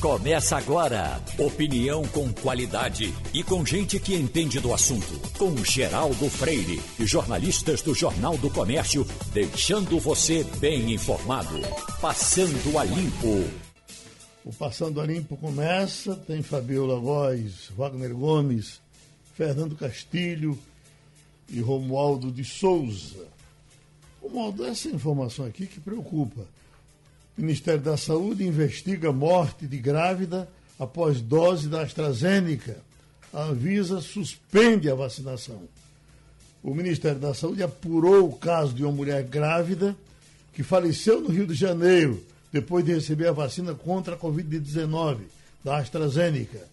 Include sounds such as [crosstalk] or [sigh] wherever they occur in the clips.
Começa agora. Opinião com qualidade e com gente que entende do assunto. Com Geraldo Freire e jornalistas do Jornal do Comércio, deixando você bem informado. Passando a Limpo. O Passando a Limpo começa. Tem Fabiola Góes, Wagner Gomes, Fernando Castilho e Romualdo de Souza. Romualdo, essa informação aqui que preocupa. Ministério da Saúde investiga morte de grávida após dose da AstraZeneca. A Anvisa suspende a vacinação. O Ministério da Saúde apurou o caso de uma mulher grávida que faleceu no Rio de Janeiro depois de receber a vacina contra a Covid-19 da AstraZeneca.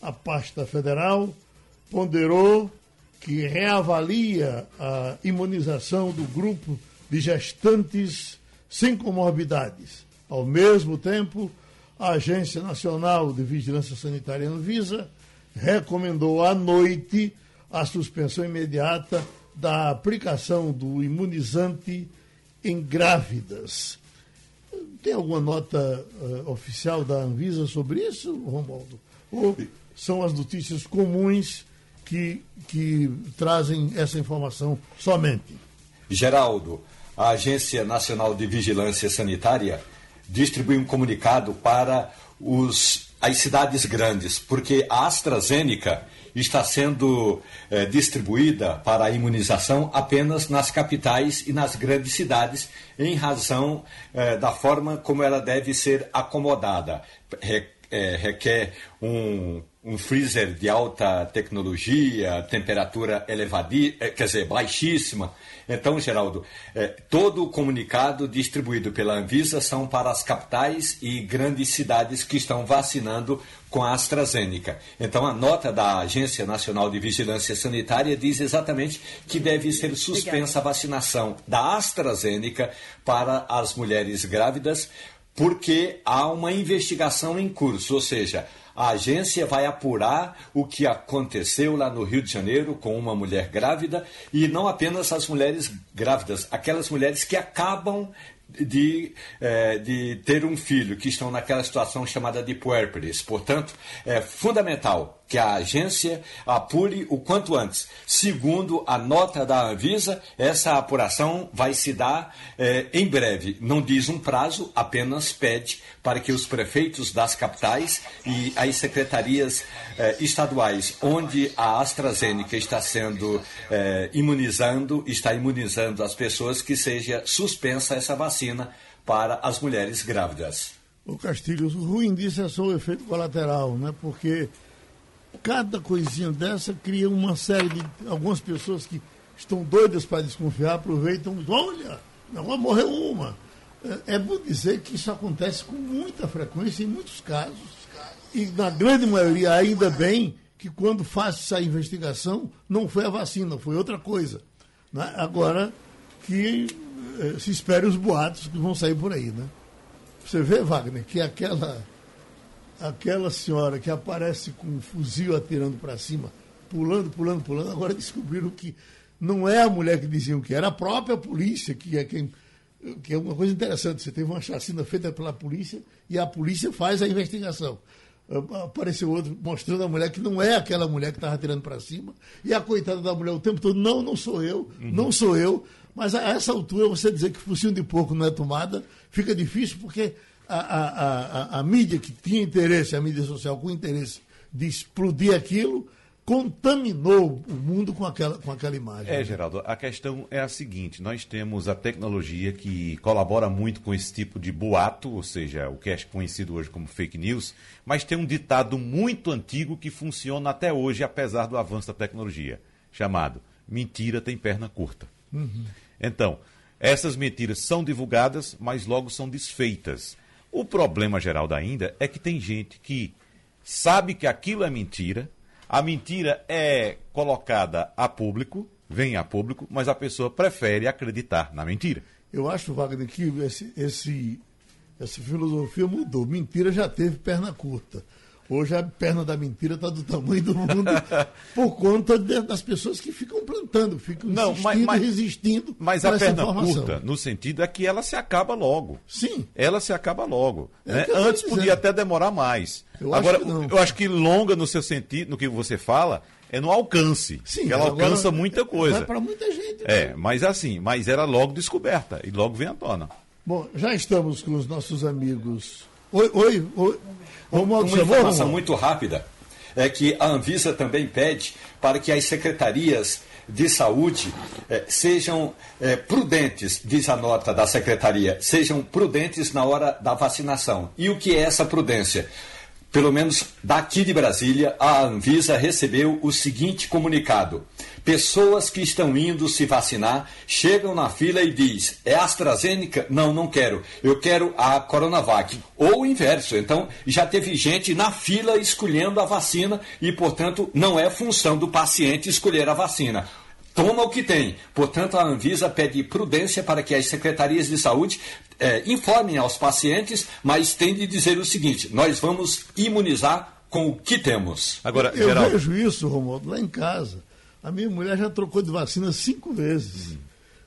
A pasta federal ponderou que reavalia a imunização do grupo de gestantes sem comorbidades. Ao mesmo tempo, a Agência Nacional de Vigilância Sanitária Anvisa recomendou à noite a suspensão imediata da aplicação do imunizante em grávidas. Tem alguma nota uh, oficial da Anvisa sobre isso, Romualdo? Ou são as notícias comuns que, que trazem essa informação somente? Geraldo, a Agência Nacional de Vigilância Sanitária distribuiu um comunicado para os, as cidades grandes, porque a AstraZeneca está sendo eh, distribuída para a imunização apenas nas capitais e nas grandes cidades, em razão eh, da forma como ela deve ser acomodada. Re, eh, requer um um freezer de alta tecnologia, temperatura elevada, eh, quer dizer, baixíssima. Então, Geraldo, é, todo o comunicado distribuído pela Anvisa são para as capitais e grandes cidades que estão vacinando com a AstraZeneca. Então, a nota da Agência Nacional de Vigilância Sanitária diz exatamente que deve ser suspensa a vacinação da AstraZeneca para as mulheres grávidas, porque há uma investigação em curso, ou seja, a agência vai apurar o que aconteceu lá no Rio de Janeiro com uma mulher grávida e não apenas as mulheres grávidas, aquelas mulheres que acabam de, é, de ter um filho, que estão naquela situação chamada de puérperes. Portanto, é fundamental que a agência apure o quanto antes. Segundo a nota da Anvisa, essa apuração vai se dar é, em breve. Não diz um prazo, apenas pede para que os prefeitos das capitais e as secretarias é, estaduais, onde a AstraZeneca está sendo é, imunizando, está imunizando as pessoas, que seja suspensa essa vacina para as mulheres grávidas. O Castilho, o ruim disso é só o efeito colateral, né? Porque cada coisinha dessa cria uma série de. Algumas pessoas que estão doidas para desconfiar aproveitam. Olha, não morreu uma. É, é bom dizer que isso acontece com muita frequência em muitos casos. E na grande maioria, ainda bem que quando faz essa investigação, não foi a vacina, foi outra coisa. Né? Agora que se espere os boatos que vão sair por aí, né? Você vê, Wagner, que aquela aquela senhora que aparece com um fuzil atirando para cima, pulando, pulando, pulando, agora [laughs] descobriram que não é a mulher que diziam que era a própria polícia, que é quem. Que é uma coisa interessante, você teve uma chacina feita pela polícia e a polícia faz a investigação. Apareceu outro mostrando a mulher que não é aquela mulher que estava atirando para cima, e a coitada da mulher o tempo todo, não, não sou eu, uhum. não sou eu. Mas a essa altura você dizer que focinho de porco não é tomada, fica difícil porque a, a, a, a, mídia que tinha interesse, a mídia social com interesse de explodir aquilo, contaminou o mundo com aquela, com aquela imagem. É, Geraldo, a questão é a seguinte: nós temos a tecnologia que colabora muito com esse tipo de boato, ou seja, o que é conhecido hoje como fake news, mas tem um ditado muito antigo que funciona até hoje, apesar do avanço da tecnologia, chamado mentira tem perna curta. Uhum. Então, essas mentiras são divulgadas, mas logo são desfeitas. O problema geral ainda é que tem gente que sabe que aquilo é mentira, a mentira é colocada a público, vem a público, mas a pessoa prefere acreditar na mentira. Eu acho, Wagner, que esse, esse, essa filosofia mudou. Mentira já teve perna curta. Hoje a perna da mentira está do tamanho do mundo [laughs] por conta de, das pessoas que ficam plantando, ficam Não, insistindo mas- mas- resistindo. Mas a perna informação. curta, no sentido é que ela se acaba logo. Sim. Ela se acaba logo. É né? Antes podia até demorar mais. Eu acho Agora, que não. eu acho que longa no seu sentido, no que você fala, é no alcance. Sim, ela alcança muita coisa. Vai para muita gente. É, mas assim, mas era logo descoberta e logo vem à tona. Bom, já estamos com os nossos amigos. Oi, oi, oi. Uma chamou, informação muito rápida é que a Anvisa também pede para que as secretarias de saúde eh, sejam eh, prudentes, diz a nota da secretaria, sejam prudentes na hora da vacinação. E o que é essa prudência? Pelo menos daqui de Brasília, a Anvisa recebeu o seguinte comunicado: pessoas que estão indo se vacinar chegam na fila e diz: é AstraZeneca? Não, não quero. Eu quero a Coronavac. Ou o inverso. Então, já teve gente na fila escolhendo a vacina e, portanto, não é função do paciente escolher a vacina. Toma o que tem. Portanto, a Anvisa pede prudência para que as secretarias de saúde eh, informem aos pacientes, mas tem de dizer o seguinte: nós vamos imunizar com o que temos. Agora, Eu Geraldo, vejo isso, Romualdo, lá em casa. A minha mulher já trocou de vacina cinco vezes.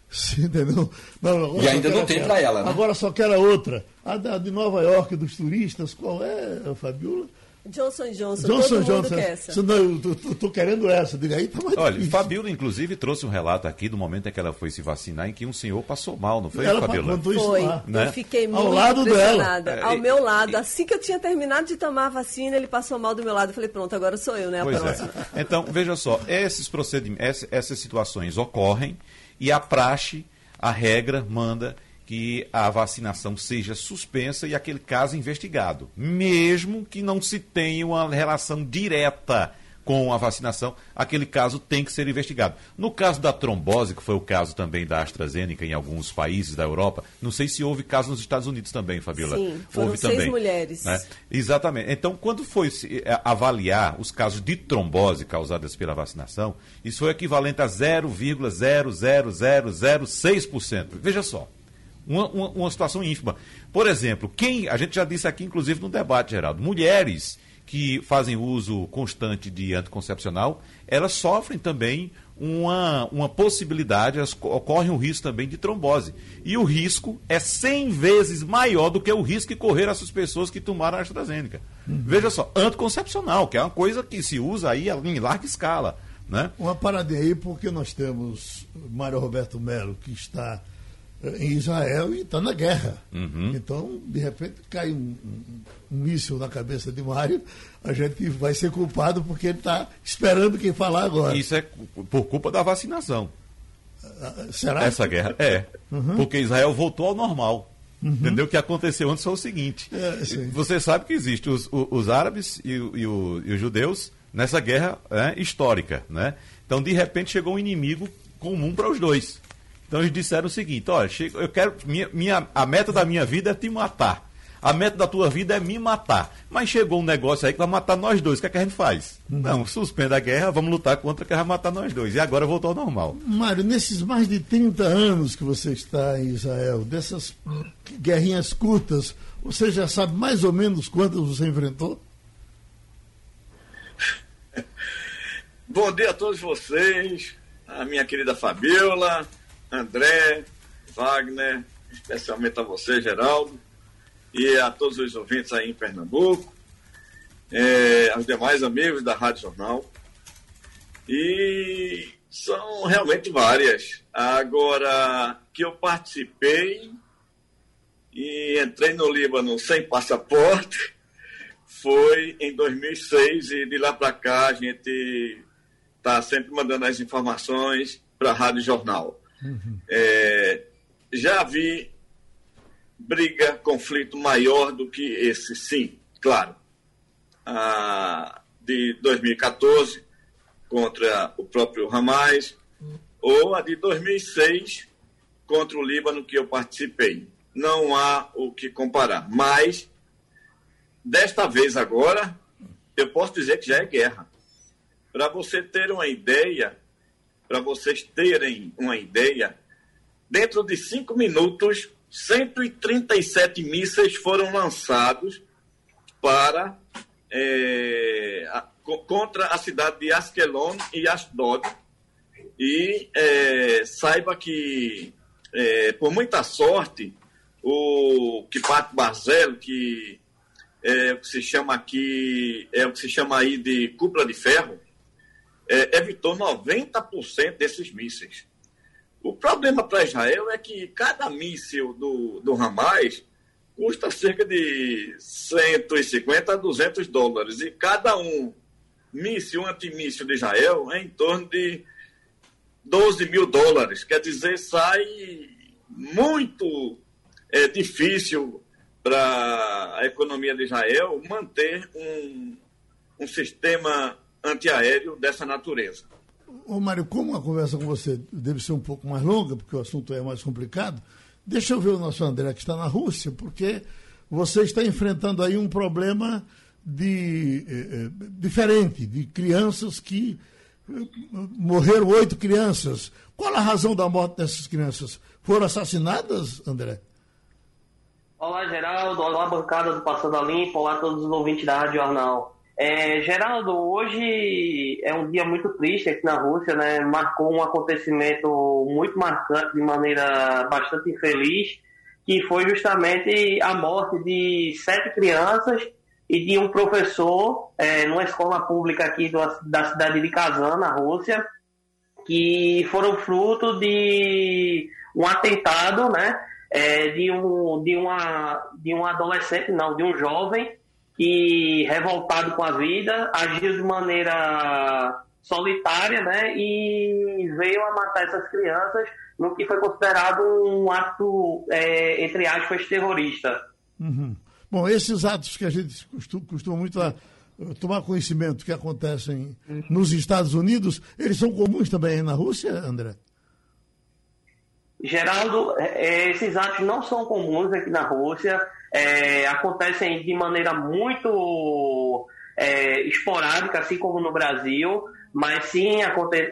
Você entendeu? Não, E ainda não tem pra ela, né? Agora só quer a outra. A da, de Nova York, dos turistas, qual é, Fabiola? Johnson Johnson, Johnson todo mundo Johnson. quer essa. Não, eu tô, tô- tô querendo essa. Diga aí, tá mais olha, difícil. Fabiola, inclusive, trouxe um relato aqui do momento em que ela foi se vacinar, em que um senhor passou mal, não foi, Ela Fabiola? contou isso Foi. lá. né? Eu fiquei Ao muito lado dela. impressionada. É, Ao e- meu lado. Assim que eu tinha terminado de tomar a vacina, ele passou mal do meu lado. Eu falei, pronto, agora sou eu, né? A Pois próxima. é. Então, veja só, esses procedimentos, ess- essas situações ocorrem e a praxe, a regra, manda que a vacinação seja suspensa e aquele caso investigado, mesmo que não se tenha uma relação direta com a vacinação, aquele caso tem que ser investigado. No caso da trombose, que foi o caso também da AstraZeneca em alguns países da Europa, não sei se houve caso nos Estados Unidos também, Fabiola. Sim, foram houve seis também, mulheres. né? Exatamente. Então, quando foi se, eh, avaliar os casos de trombose causadas pela vacinação, isso foi equivalente a 0,00006%. Veja só, uma, uma, uma situação ínfima. Por exemplo, quem, a gente já disse aqui, inclusive, no debate, Geraldo, mulheres que fazem uso constante de anticoncepcional, elas sofrem também uma, uma possibilidade, elas, co- ocorre um risco também de trombose. E o risco é 100 vezes maior do que o risco que correram essas pessoas que tomaram a AstraZeneca. Veja só, anticoncepcional, que é uma coisa que se usa aí em larga escala. Né? Uma paradinha aí, porque nós temos Mário Roberto Melo, que está em Israel e está na guerra. Uhum. Então, de repente, cai um, um, um míssil na cabeça de Mário, a gente vai ser culpado porque ele está esperando quem falar agora. Isso é por culpa da vacinação. Ah, Será? Essa guerra. É. Porque Israel voltou ao normal. Entendeu? O que aconteceu antes foi o seguinte: É, você sabe que existem os, o- os árabes e, e o- e os judeus nessa guerra né, histórica. Né? Então, de repente, chegou um inimigo comum para os dois. Então, eles disseram o seguinte: olha, eu quero. Minha, minha- a meta da minha vida é te matar. A meta da tua vida é me matar. Mas chegou um negócio aí que vai matar nós dois. O que, é que a gente faz? Não, suspenda a guerra, vamos lutar contra que vai matar nós dois. E agora voltou ao normal. Mário, nesses mais de 30 anos que você está em Israel, dessas guerrinhas curtas, você já sabe mais ou menos quantas você enfrentou? [laughs] Bom dia a todos vocês, a minha querida Fabiola, André, Wagner, especialmente a você, Geraldo, e a todos os ouvintes aí em Pernambuco, é, aos demais amigos da Rádio Jornal. E são realmente várias. Agora, que eu participei e entrei no Líbano sem passaporte [laughs] foi em 2006 e de lá para cá a gente está sempre mandando as informações para a Rádio Jornal. É, já vi briga, conflito maior do que esse, sim, claro. A de 2014 contra o próprio Hamas ou a de 2006 contra o Líbano que eu participei. Não há o que comparar, mas desta vez agora eu posso dizer que já é guerra. Para você ter uma ideia, para vocês terem uma ideia, dentro de cinco minutos, 137 mísseis foram lançados para é, a, contra a cidade de Askelon e Ashdod. E é, saiba que, é, por muita sorte, o Kipat Barzel, que é o que se chama aqui, é o que se chama aí de cúpula de ferro, é, evitou 90% desses mísseis. O problema para Israel é que cada míssil do, do Hamas custa cerca de 150 a 200 dólares. E cada um míssil, antimíssil de Israel é em torno de 12 mil dólares. Quer dizer, sai muito é, difícil para a economia de Israel manter um, um sistema antiaéreo dessa natureza. Ô Mário, como a conversa com você deve ser um pouco mais longa, porque o assunto é mais complicado, deixa eu ver o nosso André que está na Rússia, porque você está enfrentando aí um problema de, eh, eh diferente, de crianças que eh, morreram oito crianças. Qual a razão da morte dessas crianças? Foram assassinadas, André? Olá, Geraldo. Olá, bancada do Passando a Limpo. Olá, todos os ouvintes da Rádio Jornal. É, Geraldo, hoje é um dia muito triste aqui na Rússia, né? Marcou um acontecimento muito marcante de maneira bastante infeliz, que foi justamente a morte de sete crianças e de um professor é, numa escola pública aqui do, da cidade de Kazan, na Rússia, que foram fruto de um atentado, né? É, de, um, de, uma, de um adolescente, não, de um jovem que, revoltado com a vida, agiu de maneira solitária, né, e veio a matar essas crianças no que foi considerado um ato, é, entre aspas, terrorista. Uhum. Bom, esses atos que a gente costuma, costuma muito a, tomar conhecimento que acontecem uhum. nos Estados Unidos, eles são comuns também na Rússia, André? Geraldo, é, é, esses atos não são comuns aqui na Rússia, é, acontecem de maneira muito é, esporádica, assim como no Brasil, mas sim aconte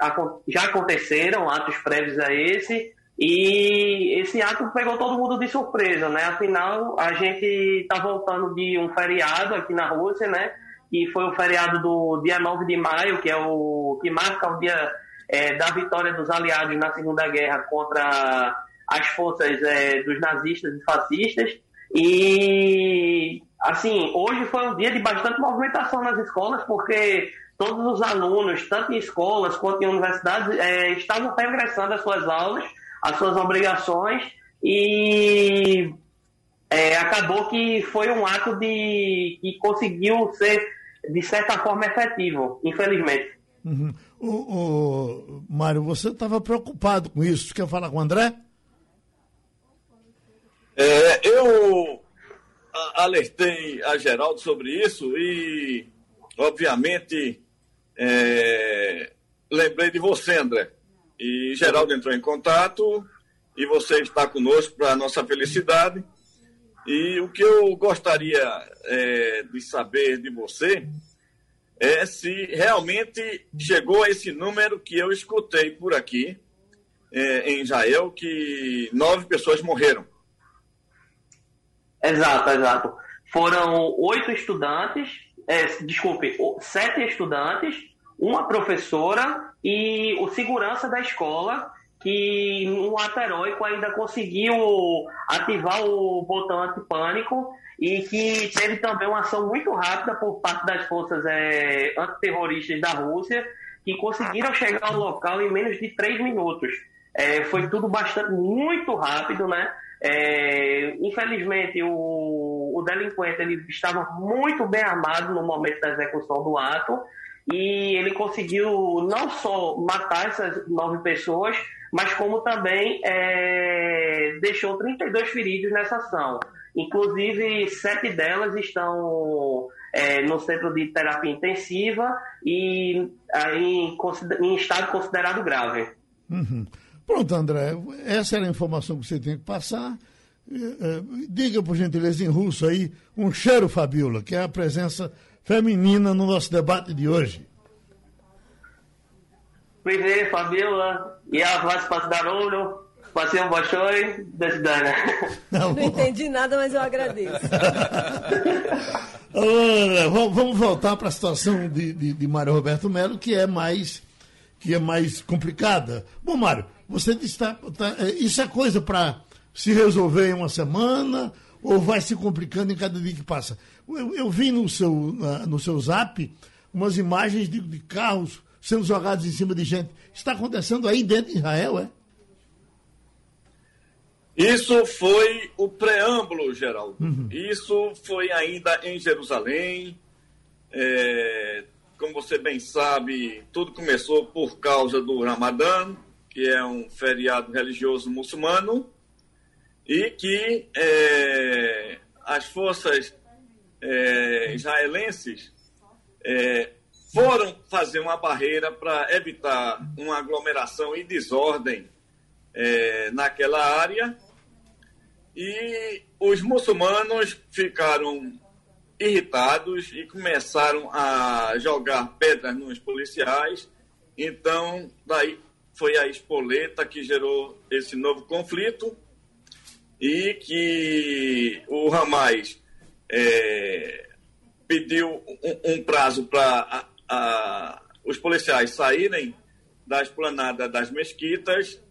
já aconteceram atos prévios a esse, e esse ato pegou todo mundo de surpresa, né? Afinal, a gente está voltando de um feriado aqui na Rússia, né? Que foi o feriado do dia 9 de maio, que é o que marca o dia é, da vitória dos aliados na Segunda Guerra contra as forças é, dos nazistas e fascistas. E, assim, hoje foi um dia de bastante movimentação nas escolas, porque todos os alunos, tanto em escolas quanto em universidades, é, estavam regressando às suas aulas, às suas obrigações, e é, acabou que foi um ato de que conseguiu ser, de certa forma, efetivo, infelizmente. Uhum. O, o, Mário, você estava preocupado com isso. Quer falar com o André? É, eu alertei a Geraldo sobre isso e, obviamente, é, lembrei de você, André. E Geraldo entrou em contato e você está conosco para nossa felicidade. E o que eu gostaria é, de saber de você é se realmente chegou a esse número que eu escutei por aqui, é, em Israel, que nove pessoas morreram. Exato, exato. Foram oito estudantes, é, desculpe, sete estudantes, uma professora e o segurança da escola, que um ato heróico ainda conseguiu ativar o botão antipânico e que teve também uma ação muito rápida por parte das forças é, antiterroristas da Rússia, que conseguiram chegar ao local em menos de três minutos. É, foi tudo bastante, muito rápido, né? É, infelizmente, o, o delinquente ele estava muito bem armado no momento da execução do ato e ele conseguiu não só matar essas nove pessoas, mas como também é, deixou 32 feridos nessa ação. Inclusive, sete delas estão é, no centro de terapia intensiva e em, em estado considerado grave. Uhum. Pronto, André, essa era a informação que você tem que passar. É, é, diga, por gentileza, em russo aí, um cheiro, Fabiola, que é a presença feminina no nosso debate de hoje. Привет, Fabiola. Я вас поздравляю. Спасибо большое. До свидания. Não entendi nada, mas eu agradeço. [laughs] Agora, vamos voltar para a situação de, de, de Mário Roberto Melo, que é mais que é mais complicada. Bom, Mário, você está, tá, é, isso é coisa para se resolver em uma semana ou vai se complicando em cada dia que passa? Eu, eu vi no seu, no seu zap umas imagens de, de carros sendo jogados em cima de gente. Está acontecendo aí dentro de Israel, é? Isso foi o preâmbulo, Geraldo. Uhum. Isso foi ainda em Jerusalém. É, como você bem sabe, tudo começou por causa do Ramadã, que é um feriado religioso muçulmano, e que é, as forças é, israelenses é, foram fazer uma barreira para evitar uma aglomeração e desordem é, naquela área e os muçulmanos ficaram irritados e começaram a jogar pedras nos policiais. Então, daí foi a espoleta que gerou esse novo conflito e que o Hamas é, pediu um, um prazo para os policiais saírem da esplanada das mesquitas.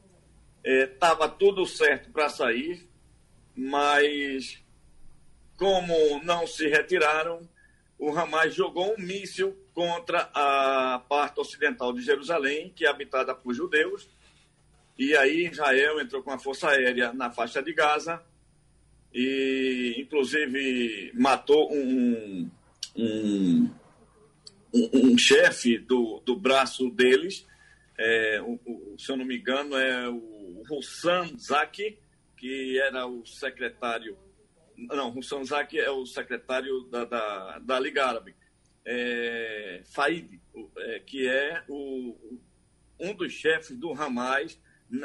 Estava é, tudo certo para sair, mas como não se retiraram, o Hamas jogou um míssil contra a parte ocidental de Jerusalém, que é habitada por judeus, e aí Israel entrou com a força aérea na faixa de Gaza e, inclusive, matou um, um, um, um chefe do, do braço deles, é, o, o, se eu não me engano, é o Hussam Zaki, que era o secretário. Não, Hussam Zaki é o secretário da, da, da Liga Árabe. É, Faid, é, que é o, um dos chefes do Hamas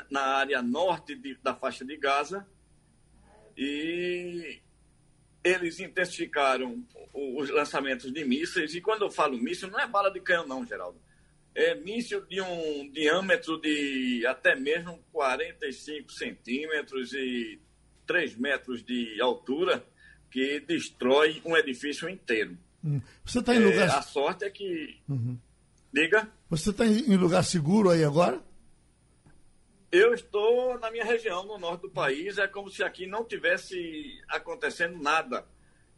na área norte de, da faixa de Gaza. E eles intensificaram os lançamentos de mísseis. E quando eu falo míssil, não é bala de canhão, não, Geraldo é míssil de um diâmetro de até mesmo 45 centímetros e 3 metros de altura, que destrói um edifício inteiro. Hum. Você está em lugar. É, a sorte é que. Uhum. Diga. Você está em lugar seguro aí agora? Eu estou na minha região, no norte do país. É como se aqui não tivesse acontecendo nada.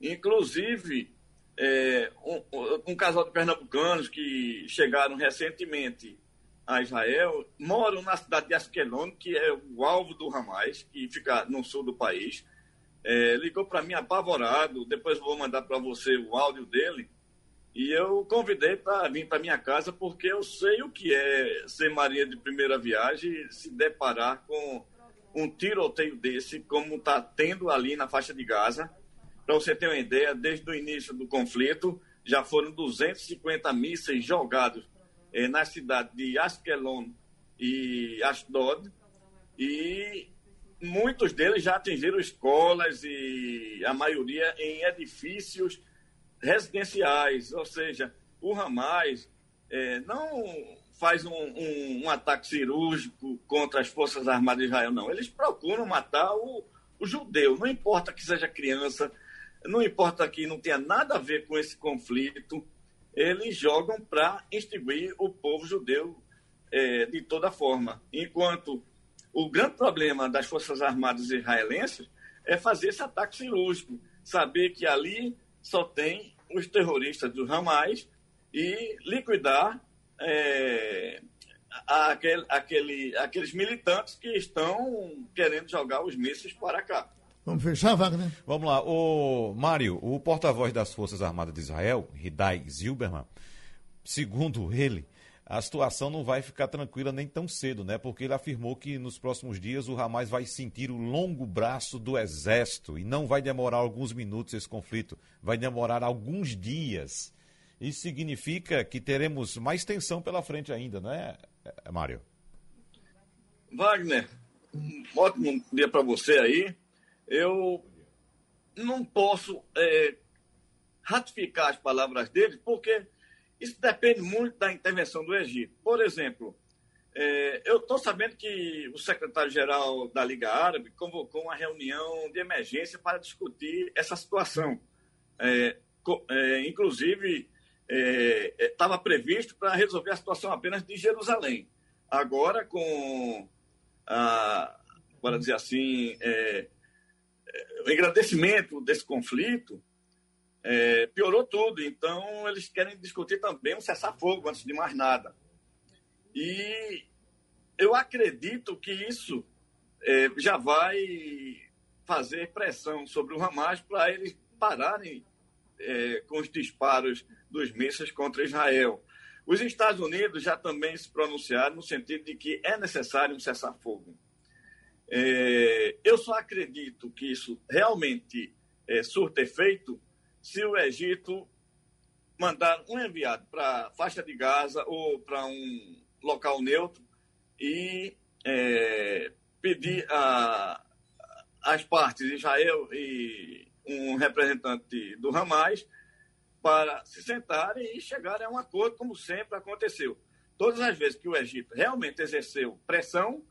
Inclusive, é, um, um, casal de pernambucanos que chegaram recentemente a Israel moram na cidade de Askelon, que é o alvo do Hamas, que fica no sul do país. É, ligou para mim apavorado, depois vou mandar para você o áudio dele. E eu convidei para vir para minha casa porque eu sei o que é ser marinha de primeira viagem e se deparar com um tiroteio desse, como está tendo ali na faixa de Gaza. Para você ter uma ideia, desde o início do conflito, já foram 250 mísseis jogados eh, na cidade de Askelon e Ashdod, e muitos deles já atingiram escolas e a maioria em edifícios residenciais, ou seja, o Hamas eh, não faz um, um, um, ataque cirúrgico contra as Forças Armadas de Israel, não. Eles procuram matar o, o judeu, não importa que seja criança, não importa que não tenha nada a ver com esse conflito, eles jogam para extinguir o povo judeu é, de toda forma. Enquanto o grande problema das Forças Armadas israelenses é fazer esse ataque cirúrgico, saber que ali só tem os terroristas do Hamas e liquidar é, aquele, aquele, aqueles militantes que estão querendo jogar os mísseis para cá. Vamos fechar, Wagner? Vamos lá. O Mário, o porta-voz das Forças Armadas de Israel, Hidai Zilberman, segundo ele, a situação não vai ficar tranquila nem tão cedo, né? Porque ele afirmou que nos próximos dias o Hamas vai sentir o longo braço do exército e não vai demorar alguns minutos esse conflito, vai demorar alguns dias. Isso significa que teremos mais tensão pela frente ainda, não é, Mário? Wagner, um ótimo dia para você aí eu não posso é, ratificar as palavras dele, porque isso depende muito da intervenção do Egito. Por exemplo, é, eu estou sabendo que o secretário-geral da Liga Árabe convocou uma reunião de emergência para discutir essa situação. É, é, inclusive, estava é, é previsto para resolver a situação apenas de Jerusalém. Agora, com, a, para dizer assim, é, o engrandecimento desse conflito, é, piorou tudo. Então, eles querem discutir também um cessar-fogo, antes de mais nada. E eu acredito que isso é, já vai fazer pressão sobre o Hamas para eles pararem é, com os disparos dos mísseis contra Israel. Os Estados Unidos já também se pronunciaram no sentido de que é necessário um cessar-fogo. É, eu só acredito que isso realmente é, surta efeito se o Egito mandar um enviado para a faixa de Gaza ou para um local neutro e é, pedir a, as partes, Israel e um representante do Hamas, para se sentarem e chegarem a um acordo, como sempre aconteceu. Todas as vezes que o Egito realmente exerceu pressão,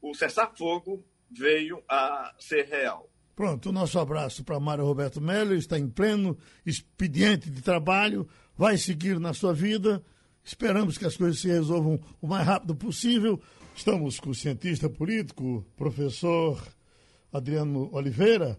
o cessar-fogo veio a ser real. Pronto, o nosso abraço para Mário Roberto Melo, está em pleno expediente de trabalho, vai seguir na sua vida. Esperamos que as coisas se resolvam o mais rápido possível. Estamos com o cientista político, professor Adriano Oliveira,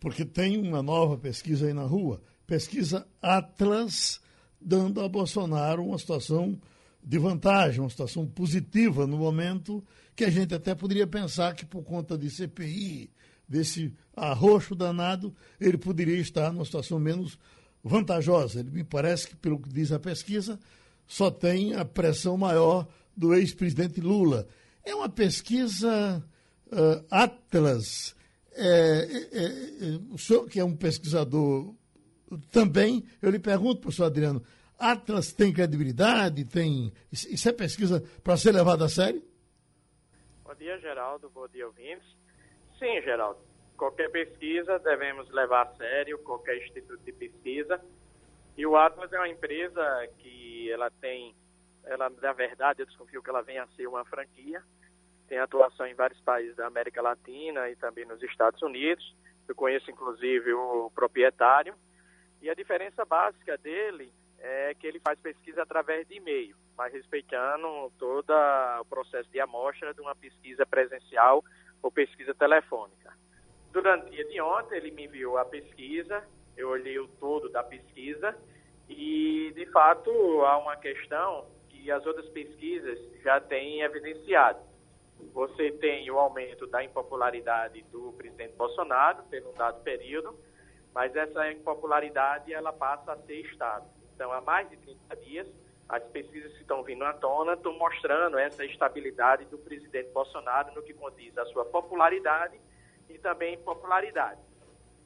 porque tem uma nova pesquisa aí na rua pesquisa Atlas, dando a Bolsonaro uma situação de vantagem, uma situação positiva no momento que a gente até poderia pensar que por conta de CPI, desse arroxo danado, ele poderia estar numa situação menos vantajosa. Ele me parece que, pelo que diz a pesquisa, só tem a pressão maior do ex-presidente Lula. É uma pesquisa uh, Atlas. É, é, é, o senhor, que é um pesquisador também, eu lhe pergunto, professor Adriano, Atlas tem credibilidade? Tem Isso é pesquisa para ser levada a sério? Bom dia, Geraldo. Bom dia, ouvintes. Sim, Geraldo. Qualquer pesquisa devemos levar a sério, qualquer instituto de pesquisa. E o Atlas é uma empresa que ela tem, ela na verdade eu desconfio que ela venha a ser uma franquia. Tem atuação em vários países da América Latina e também nos Estados Unidos. Eu conheço inclusive o proprietário e a diferença básica dele é que ele faz pesquisa através de e-mail, mas respeitando todo o processo de amostra de uma pesquisa presencial ou pesquisa telefônica. Durante o dia de ontem, ele me enviou a pesquisa, eu olhei o todo da pesquisa e, de fato, há uma questão que as outras pesquisas já têm evidenciado. Você tem o aumento da impopularidade do presidente Bolsonaro pelo dado período, mas essa impopularidade ela passa a ser estável. Então, há mais de 30 dias, as pesquisas que estão vindo à tona estão mostrando essa estabilidade do presidente Bolsonaro no que condiz à sua popularidade e também impopularidade.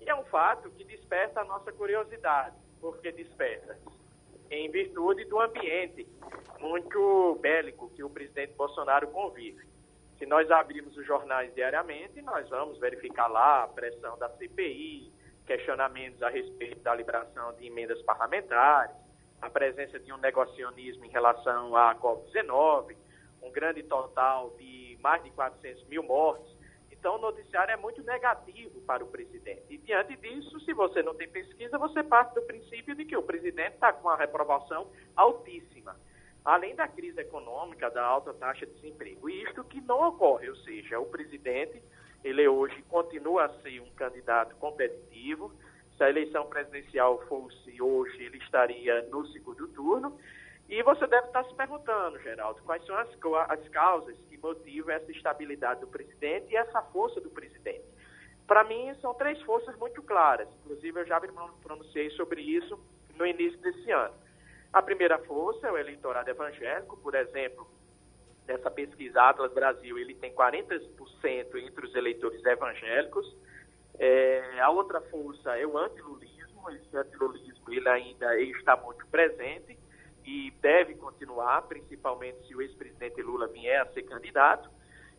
E é um fato que desperta a nossa curiosidade, porque desperta em virtude do ambiente muito bélico que o presidente Bolsonaro convive. Se nós abrirmos os jornais diariamente, nós vamos verificar lá a pressão da CPI, questionamentos a respeito da liberação de emendas parlamentares, a presença de um negacionismo em relação à Covid-19, um grande total de mais de 400 mil mortes. Então, o noticiário é muito negativo para o presidente. E, diante disso, se você não tem pesquisa, você parte do princípio de que o presidente está com uma reprovação altíssima. Além da crise econômica, da alta taxa de desemprego. E isto que não ocorre, ou seja, o presidente ele hoje continua a ser um candidato competitivo. Se a eleição presidencial fosse hoje, ele estaria no segundo turno. E você deve estar se perguntando, Geraldo, quais são as, as causas que motivam essa estabilidade do presidente e essa força do presidente. Para mim, são três forças muito claras. Inclusive, eu já me pronunciei sobre isso no início desse ano. A primeira força é o eleitorado evangélico, por exemplo, nessa pesquisa Atlas Brasil, ele tem 40% entre os eleitores evangélicos. É, a outra força é o antilulismo. Esse antilulismo ele ainda está muito presente e deve continuar, principalmente se o ex-presidente Lula vier a ser candidato.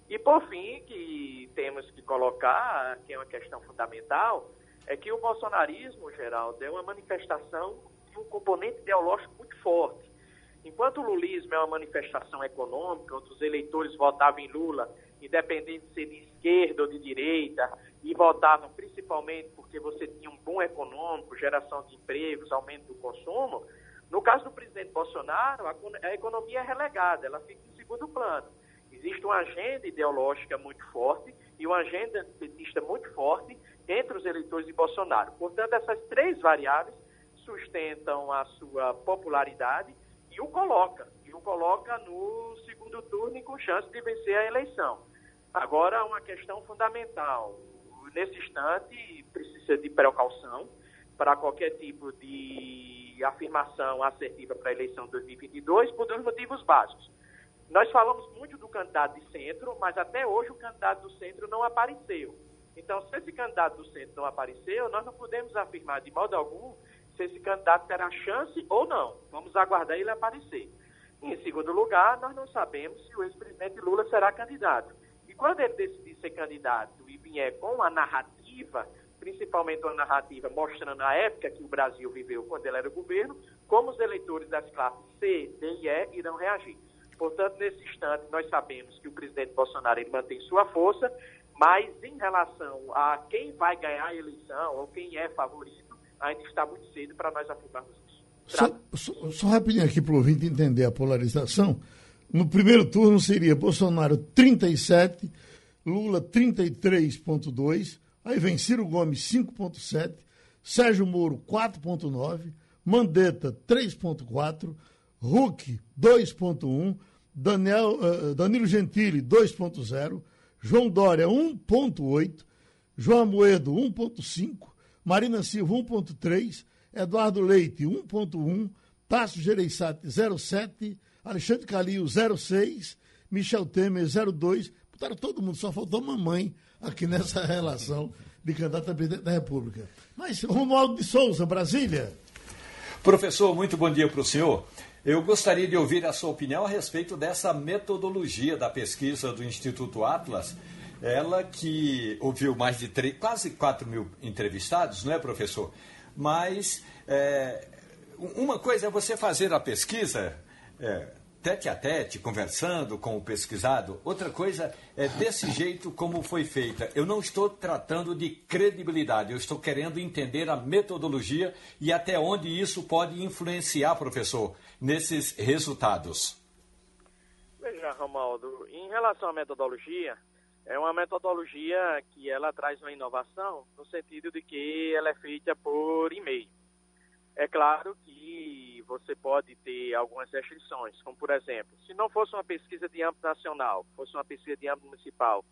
E, por fim, que temos que colocar, que é uma questão fundamental, é que o bolsonarismo, Geraldo, é uma manifestação de um componente ideológico muito forte. Enquanto o lulismo é uma manifestação econômica, onde os eleitores votavam em Lula, independente de ser de esquerda ou de direita, e votavam principalmente porque você tinha um bom econômico, geração de empregos, aumento do consumo. No caso do presidente Bolsonaro, a, economia é relegada, ela fica em segundo plano. Existe uma agenda ideológica muito forte e uma agenda petista muito forte entre os eleitores de Bolsonaro. Portanto, essas três variáveis sustentam a sua popularidade e o coloca, e o coloca no segundo turno e com chance de vencer a eleição. Agora, uma questão fundamental. Nesse instante, precisa de precaução para qualquer tipo de afirmação assertiva para a eleição de 2022 por dois motivos básicos. Nós falamos muito do candidato de centro, mas até hoje o candidato do centro não apareceu. Então, se esse candidato do centro não apareceu, nós não podemos afirmar de modo algum se esse candidato terá chance ou não. Vamos aguardar ele aparecer. Em segundo lugar, nós não sabemos se o ex-presidente Lula será candidato. E quando ele decidir ser candidato e vier com a narrativa, principalmente uma narrativa mostrando a época que o Brasil viveu quando ele era governo, como os eleitores das classes C, D e E irão reagir. Portanto, nesse instante, nós sabemos que o presidente Bolsonaro ele mantém sua força, mas em relação a quem vai ganhar a eleição ou quem é favorito, ainda está muito cedo para nós afirmarmos isso. Só, só, só rapidinho aqui para o ouvinte entender a polarização. No primeiro turno seria Bolsonaro 37, Lula 33,2, aí vem Ciro Gomes 5,7, Sérgio Moro 4,9, Mandetta 3,4, Huck 2,1, Daniel, uh, Danilo Gentili 2,0, João Dória 1,8, João Moedo 1,5, Marina Silva 1,3, Eduardo Leite 1,1, Tássio Gereissati 0,7, Alexandre Calil 0,6, Michel Temer 0,2. Botaram todo mundo, só faltou mamãe aqui nessa [laughs] relação de candidato a presidente da República. Mas Romualdo de Souza, Brasília. Professor, muito bom dia para o senhor. Eu gostaria de ouvir a sua opinião a respeito dessa metodologia da pesquisa do Instituto Atlas. Ela que ouviu mais de 3, quase 4 mil entrevistados, não é, professor? Mas é, uma coisa é você fazer a pesquisa é, tete a tete, conversando com o pesquisado. Outra coisa é desse jeito como foi feita. Eu não estou tratando de credibilidade, eu estou querendo entender a metodologia e até onde isso pode influenciar, professor, nesses resultados. Veja, Romaldo, em relação à metodologia, é uma metodologia que ela traz uma inovação no sentido de que ela é feita por e-mail. É claro que você pode ter algumas restrições, como por exemplo, se não fosse uma pesquisa de âmbito nacional, fosse uma pesquisa de âmbito municipal,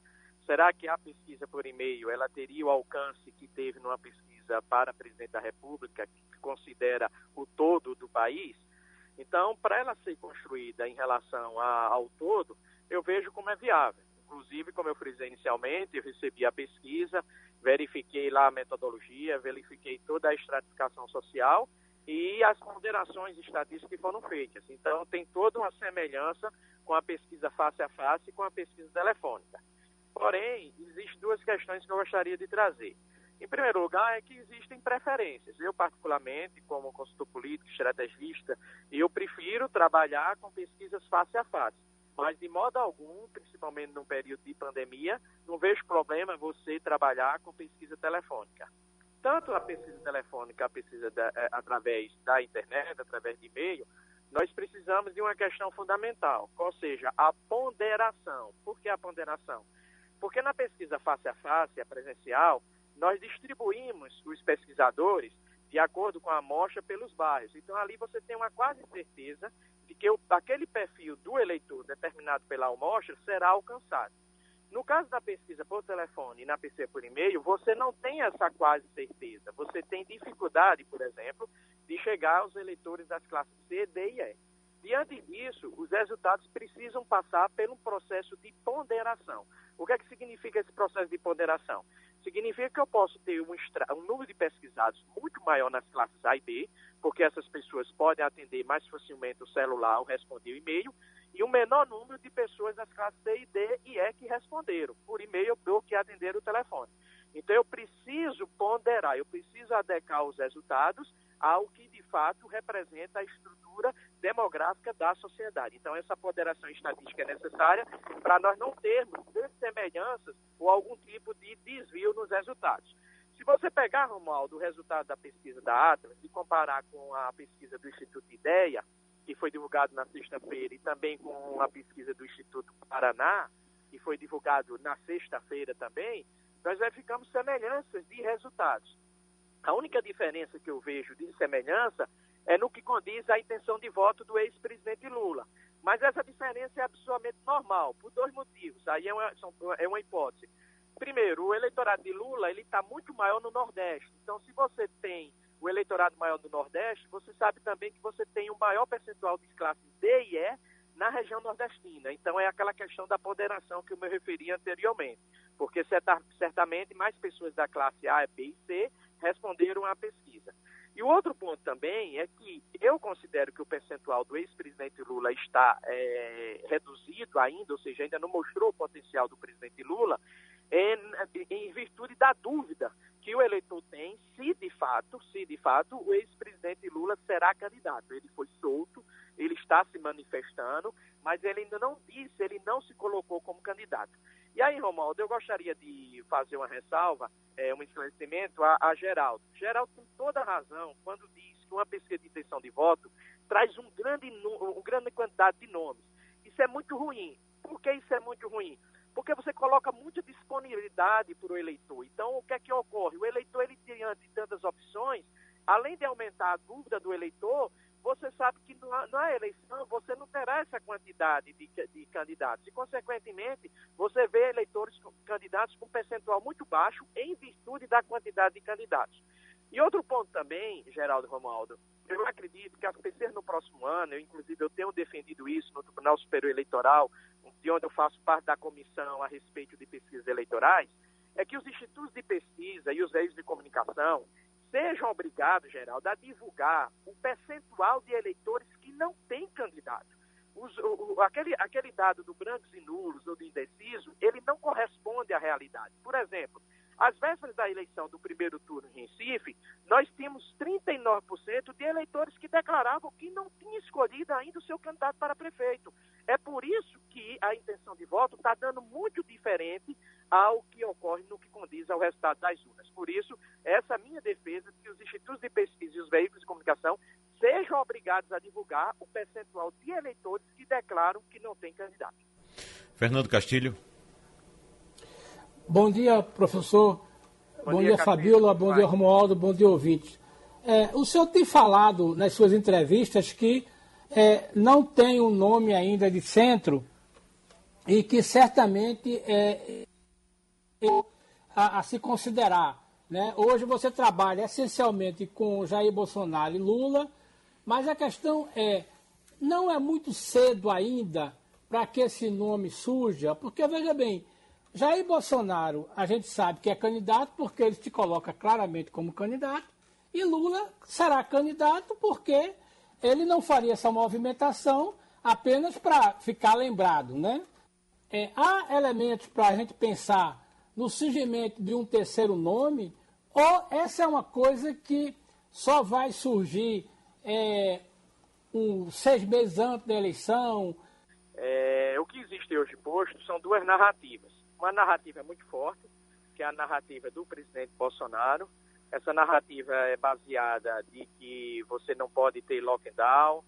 será que a pesquisa por e-mail ela teria o alcance que teve numa pesquisa para presidente da República, que considera o todo do país? Então, para ela ser construída em relação a, ao todo, eu vejo como é viável. Inclusive, como eu frisei inicialmente, eu recebi a pesquisa, verifiquei lá a metodologia, verifiquei toda a estratificação social e as ponderações estatísticas que foram feitas. Então, tem toda uma semelhança com a pesquisa face a face e com a pesquisa telefônica. Porém, existem duas questões que eu gostaria de trazer. Em primeiro lugar, é que existem preferências. Eu, particularmente, como consultor político, estrategista, eu prefiro trabalhar com pesquisas face a face mas, de modo algum, principalmente num período de pandemia, não vejo problema você trabalhar com pesquisa telefônica. Tanto a pesquisa telefônica, a pesquisa da, é, através da internet, através de e-mail, nós precisamos de uma questão fundamental, ou seja, a ponderação. Por que a ponderação? Porque na pesquisa face a face, a presencial, nós distribuímos os pesquisadores de acordo com a amostra pelos bairros. Então, ali você tem uma quase certeza de que o, aquele perfil do eleitor determinado pela amostra será alcançado. No caso da pesquisa por telefone e na pesquisa por e-mail, você não tem essa quase certeza. Você tem dificuldade, por exemplo, de chegar aos eleitores das classes C, D e E. Diante disso, os resultados precisam passar pelo processo de ponderação. O que é que significa esse processo de ponderação? Significa que eu posso ter um, um número de pesquisados muito maior nas classes A e B, porque essas pessoas podem atender mais facilmente o celular ou responder o e-mail, e um menor número de pessoas das classes C e D e E que responderam por e-mail ou que atenderam o telefone. Então eu preciso ponderar, eu preciso adequar os resultados ao que de fato representa a estrutura demográfica da sociedade. Então, essa ponderação estatística é necessária para nós não termos dessemelhanças ou algum tipo de desvio nos resultados. Se você pegar, Romualdo, o resultado da pesquisa da Atlas e comparar com a pesquisa do Instituto Ideia, que foi divulgado na sexta-feira, e também com a pesquisa do Instituto Paraná, que foi divulgado na sexta-feira também, nós verificamos semelhanças de resultados. A única diferença que eu vejo de semelhança é no que condiz à intenção de voto do ex-presidente Lula. Mas essa diferença é absolutamente normal, por dois motivos. Aí é uma, é uma hipótese. Primeiro, o eleitorado de Lula ele está muito maior no Nordeste. Então, se você tem o eleitorado maior do Nordeste, você sabe também que você tem o maior percentual de classes D e E na região nordestina. Então, é aquela questão da ponderação que eu me referi anteriormente. Porque certamente mais pessoas da classe A, B e C responderam à pesquisa. E o outro ponto também é que eu considero que o percentual do ex-presidente Lula está é, reduzido ainda, ou seja, ainda não mostrou o potencial do presidente Lula, em, em virtude da dúvida que o eleitor tem se de fato, se de fato o ex-presidente Lula será candidato. Ele foi solto, ele está se manifestando, mas ele ainda não disse, ele não se colocou como candidato. E aí, Romualdo, eu gostaria de fazer uma ressalva, é, um esclarecimento a, a Geraldo. Geraldo tem toda razão quando diz que uma pesquisa de intenção de voto traz um grande, um grande quantidade de nomes. Isso é muito ruim. Por que isso é muito ruim? Porque você coloca muita disponibilidade para o eleitor. Então, o que é que ocorre? O eleitor, ele diante de tantas opções, além de aumentar a dúvida do eleitor, você sabe que na eleição você não terá essa quantidade de, de, candidatos. E, consequentemente, você vê eleitores candidatos com percentual muito baixo em virtude da quantidade de candidatos. E outro ponto também, Geraldo Romualdo, eu acredito que as pesquisas no próximo ano, eu, inclusive eu tenho defendido isso no Tribunal Superior Eleitoral, de onde eu faço parte da comissão a respeito de pesquisas eleitorais, é que os institutos de pesquisa e os veículos de comunicação sejam obrigados, Geraldo, a divulgar o percentual de eleitores que não têm candidato. Os, o, aquele, aquele dado do brancos e nulos ou do indeciso, ele não corresponde à realidade. Por exemplo, às vésperas da eleição do primeiro turno em Recife, nós tínhamos 39% de eleitores que declaravam que não tinham escolhido ainda o seu candidato para prefeito. É por isso que a intenção de voto está dando muito diferente ao que ocorre no que condiz ao resultado das urnas. Por isso, essa minha defesa de que os institutos de pesquisa e os veículos de comunicação sejam obrigados a divulgar o percentual de eleitores que declaram que não tem candidato. Fernando Castilho. Bom dia, professor. Bom, bom dia, dia Fabíola. Bom dia, Romualdo. Bom dia, ouvintes. É, o senhor tem falado nas suas entrevistas que é, não tem um nome ainda de centro e que certamente é, a, a, se considerar. Né? Hoje você trabalha essencialmente com Jair Bolsonaro e Lula, mas a questão é, não é muito cedo ainda para que esse nome surja, porque veja bem, Jair Bolsonaro, a gente sabe que é candidato porque ele se coloca claramente como candidato, e Lula será candidato porque ele não faria essa movimentação apenas para ficar lembrado, né? É, há elementos para a gente pensar no surgimento de um terceiro nome, ou essa é uma coisa que só vai surgir é, um, seis meses antes da eleição? É, o que existe hoje posto são duas narrativas uma narrativa muito forte, que é a narrativa do presidente Bolsonaro. Essa narrativa é baseada de que você não pode ter lockdown,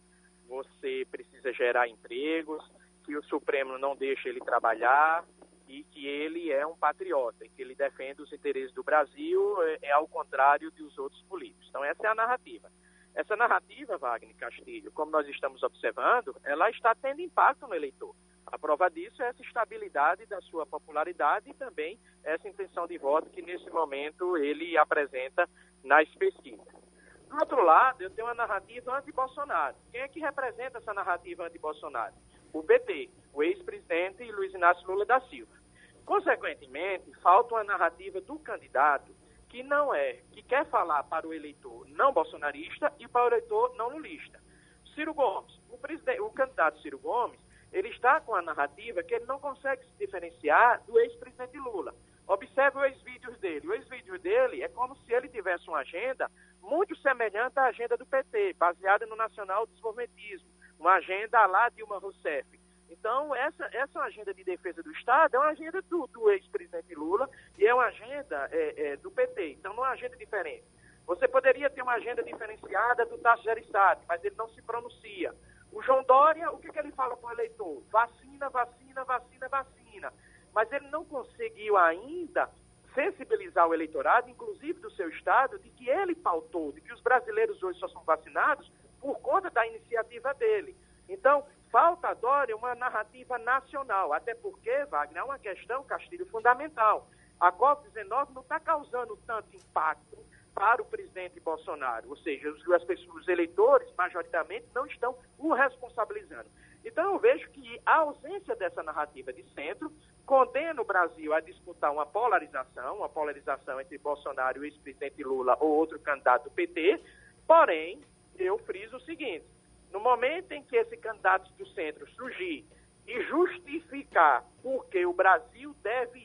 você precisa gerar empregos, que o Supremo não deixa ele trabalhar e que ele é um patriota, que ele defende os interesses do Brasil, é, é ao contrário dos outros políticos. Então, essa é a narrativa. Essa narrativa, Wagner Castilho, como nós estamos observando, ela está tendo impacto no eleitor. A prova disso é essa estabilidade da sua popularidade e também essa intenção de voto que nesse momento ele apresenta nas pesquisas. Do outro lado, eu tenho uma narrativa anti-Bolsonaro. Quem é que representa essa narrativa anti-Bolsonaro? O PT, o ex-presidente Luiz Inácio Lula da Silva. Consequentemente, falta uma narrativa do candidato que não é, que quer falar para o eleitor não bolsonarista e para o eleitor não lulista. Ciro Gomes, o, o candidato Ciro Gomes, ele está com a narrativa que ele não consegue se diferenciar do ex-presidente Lula. Observe o ex-vídeos dele. O ex-vídeo dele é como se ele tivesse uma agenda muito semelhante à agenda do PT, baseada no nacional desenvolvimentismo, uma agenda lá Dilma Rousseff. Então, essa, essa agenda de defesa do Estado é uma agenda do, do ex-presidente Lula e é uma agenda é, é, do PT. Então, não é uma agenda diferente. Você poderia ter uma agenda diferenciada do Tasso Gereissati, mas ele não se pronuncia. O João Dória, o que, que ele fala para o eleitor? Vacina, vacina, vacina, vacina. Mas ele não conseguiu ainda sensibilizar o eleitorado, inclusive do seu estado, de que ele pautou, de que os brasileiros hoje só são vacinados por conta da iniciativa dele. Então, falta a Dória uma narrativa nacional, até porque, Wagner, é uma questão, Castilho, fundamental. A Covid-19 não está causando tanto impacto para o presidente Bolsonaro, ou seja, os, os eleitores, majoritariamente, não estão o responsabilizando. Então, eu vejo que a ausência dessa narrativa de centro condena o Brasil a disputar uma polarização, uma polarização entre Bolsonaro e o ex-presidente Lula ou outro candidato do PT, porém, eu friso o seguinte, no momento em que esse candidato do centro surgir e justificar por que o Brasil deve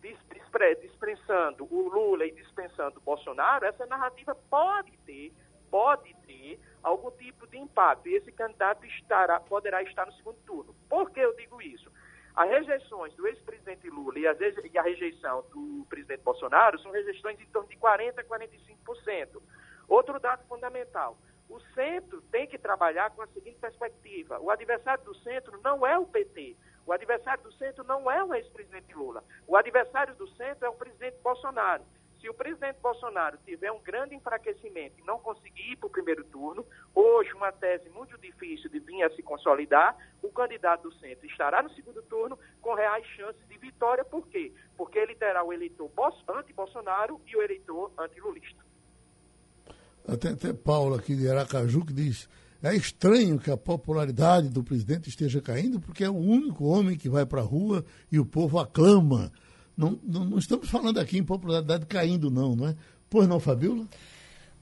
dispensando o Lula e dispensando o Bolsonaro, essa narrativa pode ter, pode ter algum tipo de impacto. E esse candidato estará, poderá estar no segundo turno. Por que eu digo isso? As rejeições do ex-presidente Lula e, e a rejeição do presidente Bolsonaro são rejeições em torno de 40% a 45%. Outro dado fundamental, o centro tem que trabalhar com a seguinte perspectiva: o adversário do centro não é o PT, o adversário do centro não é o ex-presidente Lula, o adversário do centro é o presidente Bolsonaro. Se o presidente Bolsonaro tiver um grande enfraquecimento e não conseguir ir para o primeiro turno, hoje uma tese muito difícil de vir a se consolidar, o candidato do centro estará no segundo turno com reais chances de vitória. Por quê? Porque ele terá o eleitor anti-Bolsonaro e o eleitor anti-lulista. Até, até Paulo aqui de Aracaju que diz é estranho que a popularidade do presidente esteja caindo, porque é o único homem que vai para a rua e o povo aclama. Não, não, não, estamos falando aqui em popularidade caindo, não, não é? Pois não, Fabiola?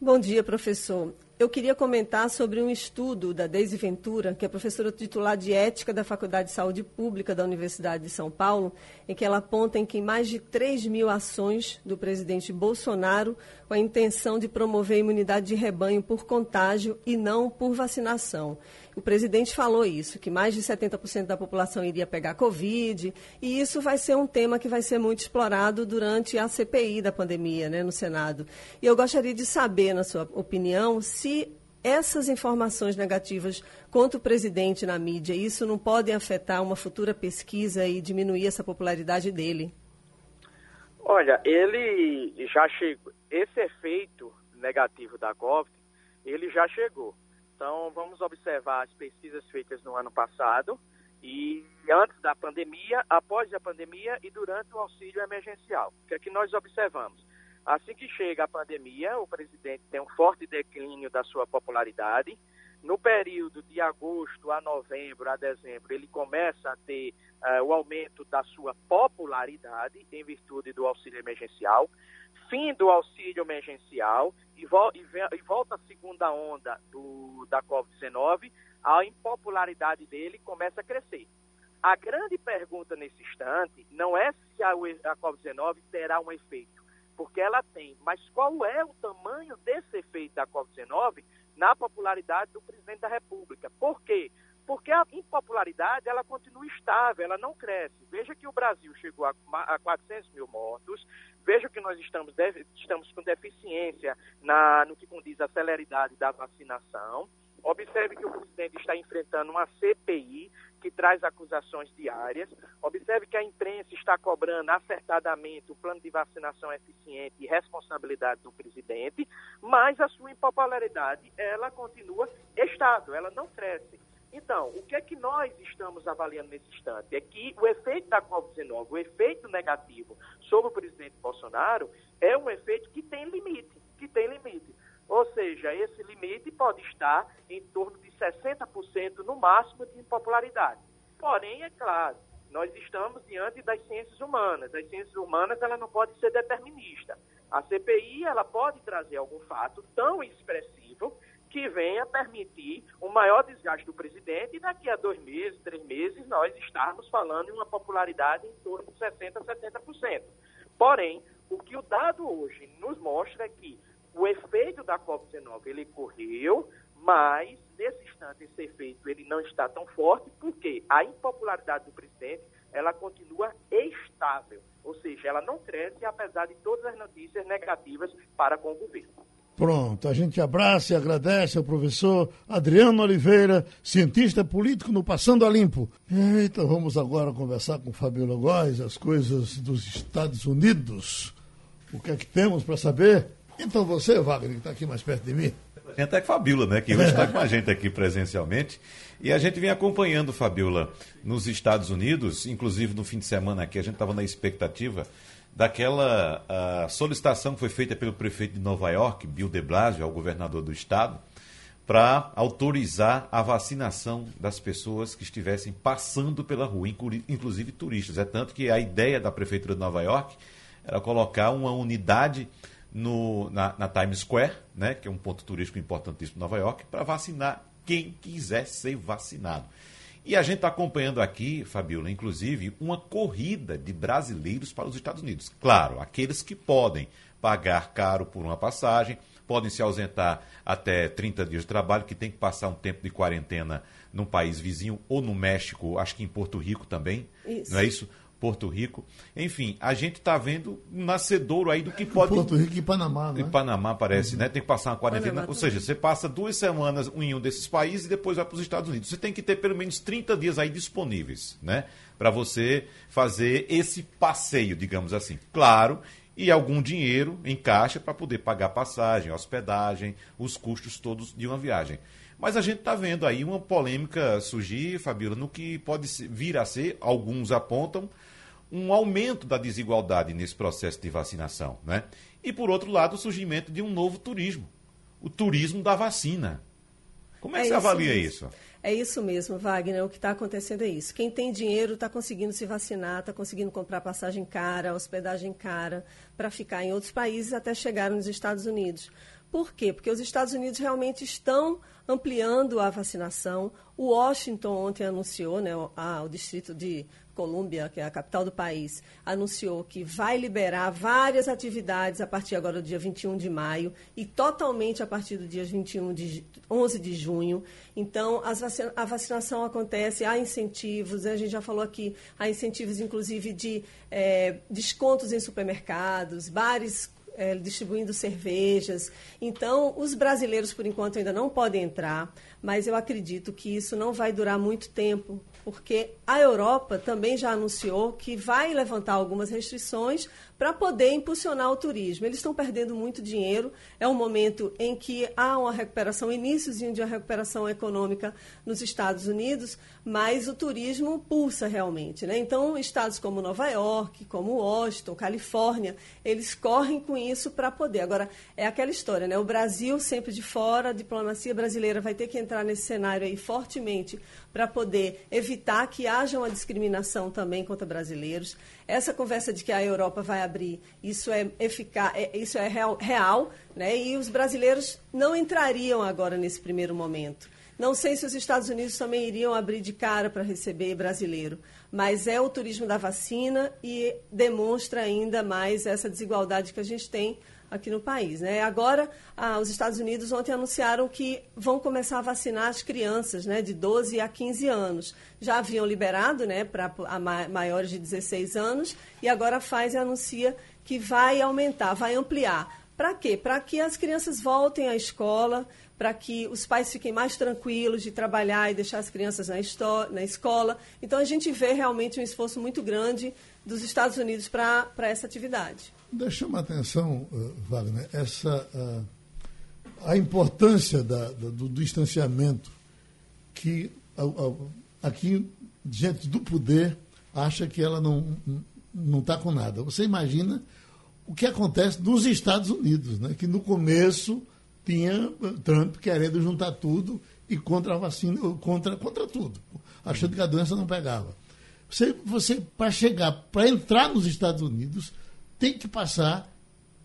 Bom dia, professor. Eu queria comentar sobre um estudo da Deise Ventura, que é professora titular de Ética da Faculdade de Saúde Pública da Universidade de São Paulo, em que ela aponta em que mais de 3 mil ações do presidente Bolsonaro com a intenção de promover a imunidade de rebanho por contágio e não por vacinação. O presidente falou isso, que mais de 70% da população iria pegar Covid, e isso vai ser um tema que vai ser muito explorado durante a CPI da pandemia, né, no Senado. E eu gostaria de saber, na sua opinião, se essas informações negativas contra o presidente na mídia, isso não pode afetar uma futura pesquisa e diminuir essa popularidade dele? Olha, ele já chegou. Esse efeito negativo da Covid, ele já chegou. Então, vamos observar as pesquisas feitas no ano passado e antes da pandemia, após a pandemia e durante o auxílio emergencial. O que é que nós observamos? Assim que chega a pandemia, o presidente tem um forte declínio da sua popularidade. No período de agosto a novembro, a dezembro, ele começa a ter uh, o aumento da sua popularidade em virtude do auxílio emergencial fim do auxílio emergencial e, e, e volta a segunda onda do, da Covid-19, a impopularidade dele começa a crescer. A grande pergunta nesse instante não é se a, a Covid-19 terá um efeito, porque ela tem, mas qual é o tamanho desse efeito da Covid-19 na popularidade do presidente da República? Por quê? Porque a impopularidade ela continua estável, ela não cresce. Veja que o Brasil chegou a, a 400 mil mortos, veja que nós estamos, estamos com deficiência na, no que condiz à celeridade da vacinação. Observe que o presidente está enfrentando uma CPI que traz acusações diárias. Observe que a imprensa está cobrando acertadamente o plano de vacinação eficiente e responsabilidade do presidente, mas a sua impopularidade ela continua estável, ela não cresce. Então, o que é que nós estamos avaliando nesse instante? É que o efeito da Covid-19, o efeito negativo sobre o presidente Bolsonaro, é um efeito que tem limite, que tem limite. Ou seja, esse limite pode estar em torno de 60% no máximo de impopularidade. Porém, é claro, nós estamos diante das ciências humanas. As ciências humanas ela não pode ser determinista. A CPI ela pode trazer algum fato tão expressivo que venha permitir um maior desgaste do presidente e daqui a dois meses, três meses, nós estarmos falando em uma popularidade em torno de 60%, 70%. Porém, o que o dado hoje nos mostra é que o efeito da COP-19 ele correu, mas nesse instante esse efeito ele não está tão forte porque a impopularidade do presidente ela continua estável, ou seja, ela não cresce apesar de todas as notícias negativas para com o governo. Pronto, a gente abraça e agradece ao professor Adriano Oliveira, cientista político no Passando a Limpo. Então vamos agora conversar com Fabiola Góes, as coisas dos Estados Unidos. O que é que temos para saber? Então você, Wagner, que está aqui mais perto de mim. A gente é Fabiola, né? Que hoje está com a gente aqui presencialmente. E a gente vem acompanhando, Fabiola, nos Estados Unidos, inclusive no fim de semana aqui, a gente estava na expectativa daquela solicitação que foi feita pelo prefeito de Nova York, Bill de Blasio, ao governador do estado, para autorizar a vacinação das pessoas que estivessem passando pela rua, inclusive turistas. É tanto que a ideia da prefeitura de Nova York era colocar uma unidade no, na, na, Times Square, né, que é um ponto turístico importantíssimo de Nova York, para vacinar quem quiser ser vacinado. E a gente está acompanhando aqui, Fabiola, inclusive, uma corrida de brasileiros para os Estados Unidos. Claro, aqueles que podem pagar caro por uma passagem, podem se ausentar até 30 dias de trabalho, que tem que passar um tempo de quarentena num país vizinho ou no México, acho que em Porto Rico também. Isso. Não é isso? Porto Rico. Enfim, a gente está vendo um nascedouro aí do que pode. Porto Rico e Panamá, né? Em Panamá, parece, uhum. né? Tem que passar uma quarentena. Panamá, Ou seja, você passa duas semanas em um desses países e depois vai para os Estados Unidos. Você tem que ter pelo menos 30 dias aí disponíveis, né? Para você fazer esse passeio, digamos assim. Claro, e algum dinheiro em caixa para poder pagar passagem, hospedagem, os custos todos de uma viagem. Mas a gente está vendo aí uma polêmica surgir, Fabíola, no que pode vir a ser, alguns apontam, um aumento da desigualdade nesse processo de vacinação. Né? E, por outro lado, o surgimento de um novo turismo, o turismo da vacina. Como é, é que você avalia mesmo. isso? É isso mesmo, Wagner. O que está acontecendo é isso. Quem tem dinheiro está conseguindo se vacinar, está conseguindo comprar passagem cara, hospedagem cara, para ficar em outros países até chegar nos Estados Unidos. Por quê? Porque os Estados Unidos realmente estão ampliando a vacinação. O Washington ontem anunciou, né, a, o distrito de Colômbia, que é a capital do país, anunciou que vai liberar várias atividades a partir agora do dia 21 de maio e totalmente a partir do dia 21 de 11 de junho. Então, vacina, a vacinação acontece, há incentivos, a gente já falou aqui, há incentivos inclusive de é, descontos em supermercados, bares é, distribuindo cervejas. Então, os brasileiros, por enquanto, ainda não podem entrar, mas eu acredito que isso não vai durar muito tempo, porque a Europa também já anunciou que vai levantar algumas restrições para poder impulsionar o turismo. Eles estão perdendo muito dinheiro. É um momento em que há uma recuperação, iníciozinho de uma recuperação econômica nos Estados Unidos, mas o turismo pulsa realmente. Né? Então, estados como Nova York, como Washington, Califórnia, eles correm com isso para poder. Agora, é aquela história, né? O Brasil sempre de fora, a diplomacia brasileira vai ter que entrar nesse cenário aí fortemente para poder evitar que haja uma discriminação também contra brasileiros. Essa conversa de que a Europa vai abrir, isso é eficaz, é, isso é real, real né? e os brasileiros não entrariam agora nesse primeiro momento. Não sei se os Estados Unidos também iriam abrir de cara para receber brasileiro, mas é o turismo da vacina e demonstra ainda mais essa desigualdade que a gente tem aqui no país. Né? Agora, ah, os Estados Unidos ontem anunciaram que vão começar a vacinar as crianças né, de 12 a 15 anos. Já haviam liberado né, para maiores de 16 anos e agora a Pfizer anuncia que vai aumentar, vai ampliar. Para quê? Para que as crianças voltem à escola, para que os pais fiquem mais tranquilos de trabalhar e deixar as crianças na, na escola. Então, a gente vê realmente um esforço muito grande dos Estados Unidos para essa atividade. Deixa uma atenção, uh, Wagner, essa, uh, a importância da, do distanciamento que aqui, diante do poder, acha que ela não está com nada. Você imagina o que acontece nos Estados Unidos, né? que no começo tinha Trump querendo juntar tudo e contra a vacina, contra, contra tudo, achando que a doença não pegava. Você, você para chegar, para entrar nos Estados Unidos, tem que passar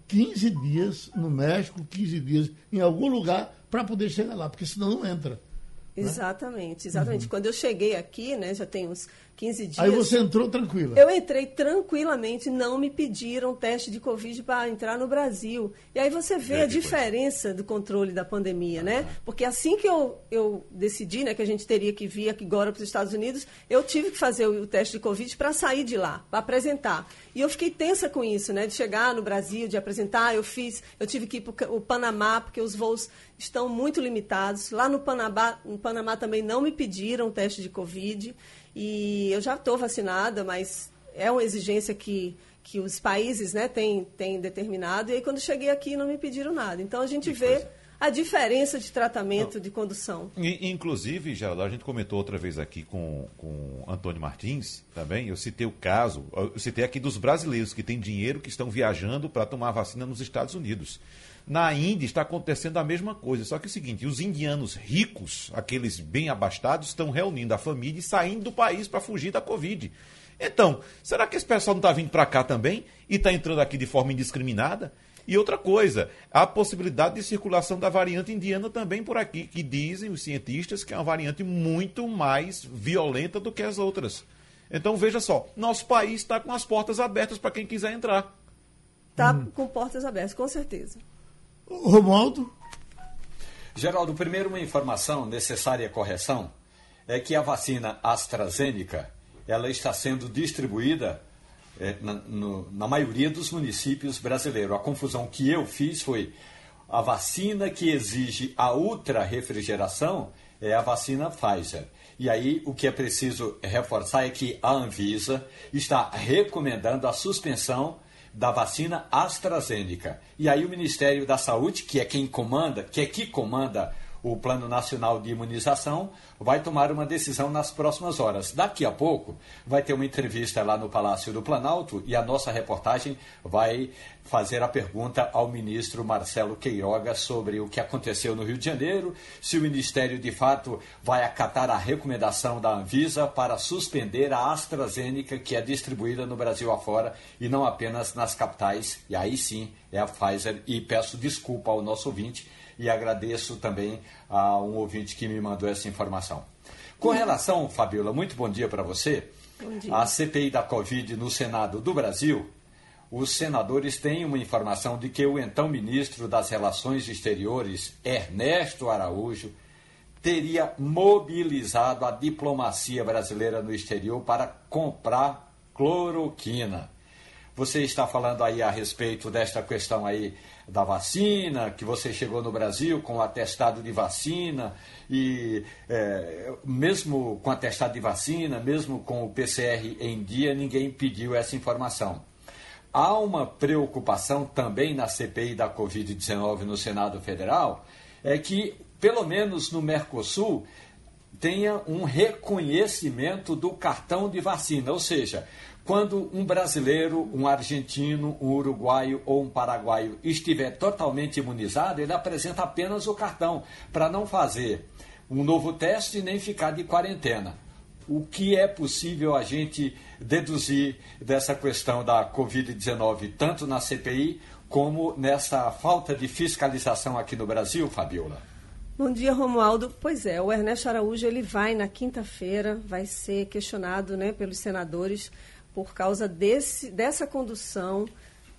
15 dias no México, 15 dias em algum lugar para poder chegar lá, porque senão não entra. Né? Exatamente, exatamente. Uhum. Quando eu cheguei aqui, né, já tem uns 15 dias. Aí você entrou tranquila? Eu entrei tranquilamente, não me pediram teste de Covid para entrar no Brasil. E aí você vê é, a diferença do controle da pandemia, né? Porque assim que eu, eu decidi né, que a gente teria que vir aqui agora para os Estados Unidos, eu tive que fazer o, o teste de Covid para sair de lá, para apresentar. E eu fiquei tensa com isso, né? De chegar no Brasil, de apresentar. Eu fiz, eu tive que ir para o Panamá, porque os voos estão muito limitados. Lá no Panamá, no Panamá também não me pediram teste de Covid. E eu já estou vacinada, mas é uma exigência que, que os países né, têm, têm determinado. E aí, quando cheguei aqui, não me pediram nada. Então, a gente que vê coisa. a diferença de tratamento, não. de condução. Inclusive, Geraldo, a gente comentou outra vez aqui com, com Antônio Martins também. Eu citei o caso, eu citei aqui dos brasileiros que têm dinheiro que estão viajando para tomar vacina nos Estados Unidos. Na Índia está acontecendo a mesma coisa, só que é o seguinte: os indianos ricos, aqueles bem abastados, estão reunindo a família e saindo do país para fugir da Covid. Então, será que esse pessoal não está vindo para cá também e está entrando aqui de forma indiscriminada? E outra coisa, a possibilidade de circulação da variante indiana também por aqui, que dizem os cientistas que é uma variante muito mais violenta do que as outras. Então veja só, nosso país está com as portas abertas para quem quiser entrar. Está hum. com portas abertas, com certeza. Romualdo? Geraldo, primeiro uma informação, necessária correção, é que a vacina AstraZeneca ela está sendo distribuída é, na, no, na maioria dos municípios brasileiros. A confusão que eu fiz foi a vacina que exige a ultra refrigeração é a vacina Pfizer. E aí o que é preciso reforçar é que a Anvisa está recomendando a suspensão da vacina AstraZeneca. E aí o Ministério da Saúde, que é quem comanda, que é que comanda o Plano Nacional de Imunização, vai tomar uma decisão nas próximas horas. Daqui a pouco vai ter uma entrevista lá no Palácio do Planalto e a nossa reportagem vai fazer a pergunta ao ministro Marcelo Queiroga sobre o que aconteceu no Rio de Janeiro, se o Ministério de fato vai acatar a recomendação da Anvisa para suspender a AstraZeneca que é distribuída no Brasil afora e não apenas nas capitais, e aí sim é a Pfizer. E peço desculpa ao nosso ouvinte e agradeço também a um ouvinte que me mandou essa informação. Com relação, Fabiola, muito bom dia para você. Bom dia. A CPI da Covid no Senado do Brasil, os senadores têm uma informação de que o então ministro das Relações Exteriores, Ernesto Araújo, teria mobilizado a diplomacia brasileira no exterior para comprar cloroquina. Você está falando aí a respeito desta questão aí da vacina, que você chegou no Brasil com atestado de vacina e é, mesmo com atestado de vacina, mesmo com o PCR em dia, ninguém pediu essa informação. Há uma preocupação também na CPI da Covid-19 no Senado Federal, é que, pelo menos no Mercosul, tenha um reconhecimento do cartão de vacina, ou seja, quando um brasileiro, um argentino, um uruguaio ou um paraguaio estiver totalmente imunizado, ele apresenta apenas o cartão para não fazer um novo teste nem ficar de quarentena. O que é possível a gente deduzir dessa questão da Covid-19, tanto na CPI como nessa falta de fiscalização aqui no Brasil, Fabiola? Bom dia, Romualdo. Pois é, o Ernesto Araújo ele vai na quinta-feira, vai ser questionado né, pelos senadores por causa desse, dessa condução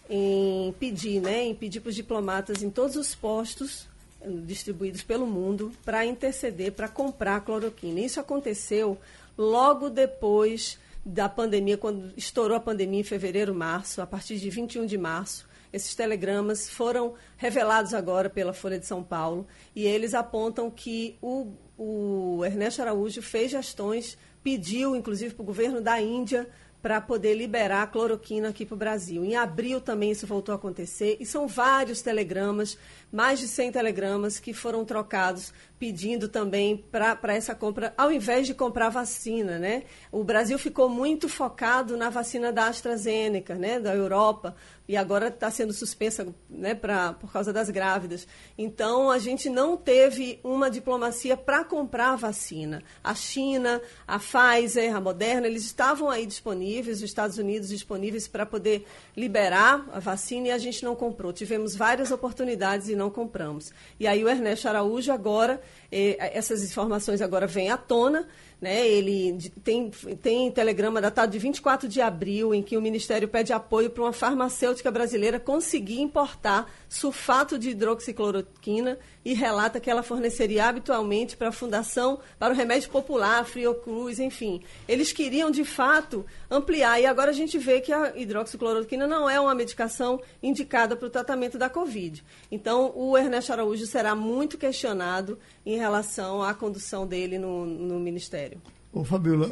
em pedir, né, em pedir para os diplomatas em todos os postos eh, distribuídos pelo mundo para interceder, para comprar cloroquina. Isso aconteceu logo depois da pandemia, quando estourou a pandemia em fevereiro, março, a partir de 21 de março. Esses telegramas foram revelados agora pela Folha de São Paulo e eles apontam que o, o Ernesto Araújo fez gestões, pediu inclusive para o governo da Índia para poder liberar a cloroquina aqui para o Brasil. Em abril também isso voltou a acontecer e são vários telegramas, mais de 100 telegramas que foram trocados pedindo também para essa compra, ao invés de comprar vacina, né? O Brasil ficou muito focado na vacina da AstraZeneca, né, da Europa, e agora está sendo suspensa né, pra, por causa das grávidas. Então, a gente não teve uma diplomacia para comprar a vacina. A China, a Pfizer, a Moderna, eles estavam aí disponíveis os Estados Unidos disponíveis para poder liberar a vacina e a gente não comprou. Tivemos várias oportunidades e não compramos. E aí o Ernesto Araújo agora, eh, essas informações agora vêm à tona, né? Ele tem, tem telegrama datado de 24 de abril, em que o Ministério pede apoio para uma farmacêutica brasileira conseguir importar sulfato de hidroxicloroquina e relata que ela forneceria habitualmente para a Fundação para o Remédio Popular, Friocruz, enfim. Eles queriam, de fato, ampliar. E agora a gente vê que a hidroxicloroquina não é uma medicação indicada para o tratamento da Covid. Então, o Ernesto Araújo será muito questionado em relação à condução dele no, no Ministério. Ô, Fabiola,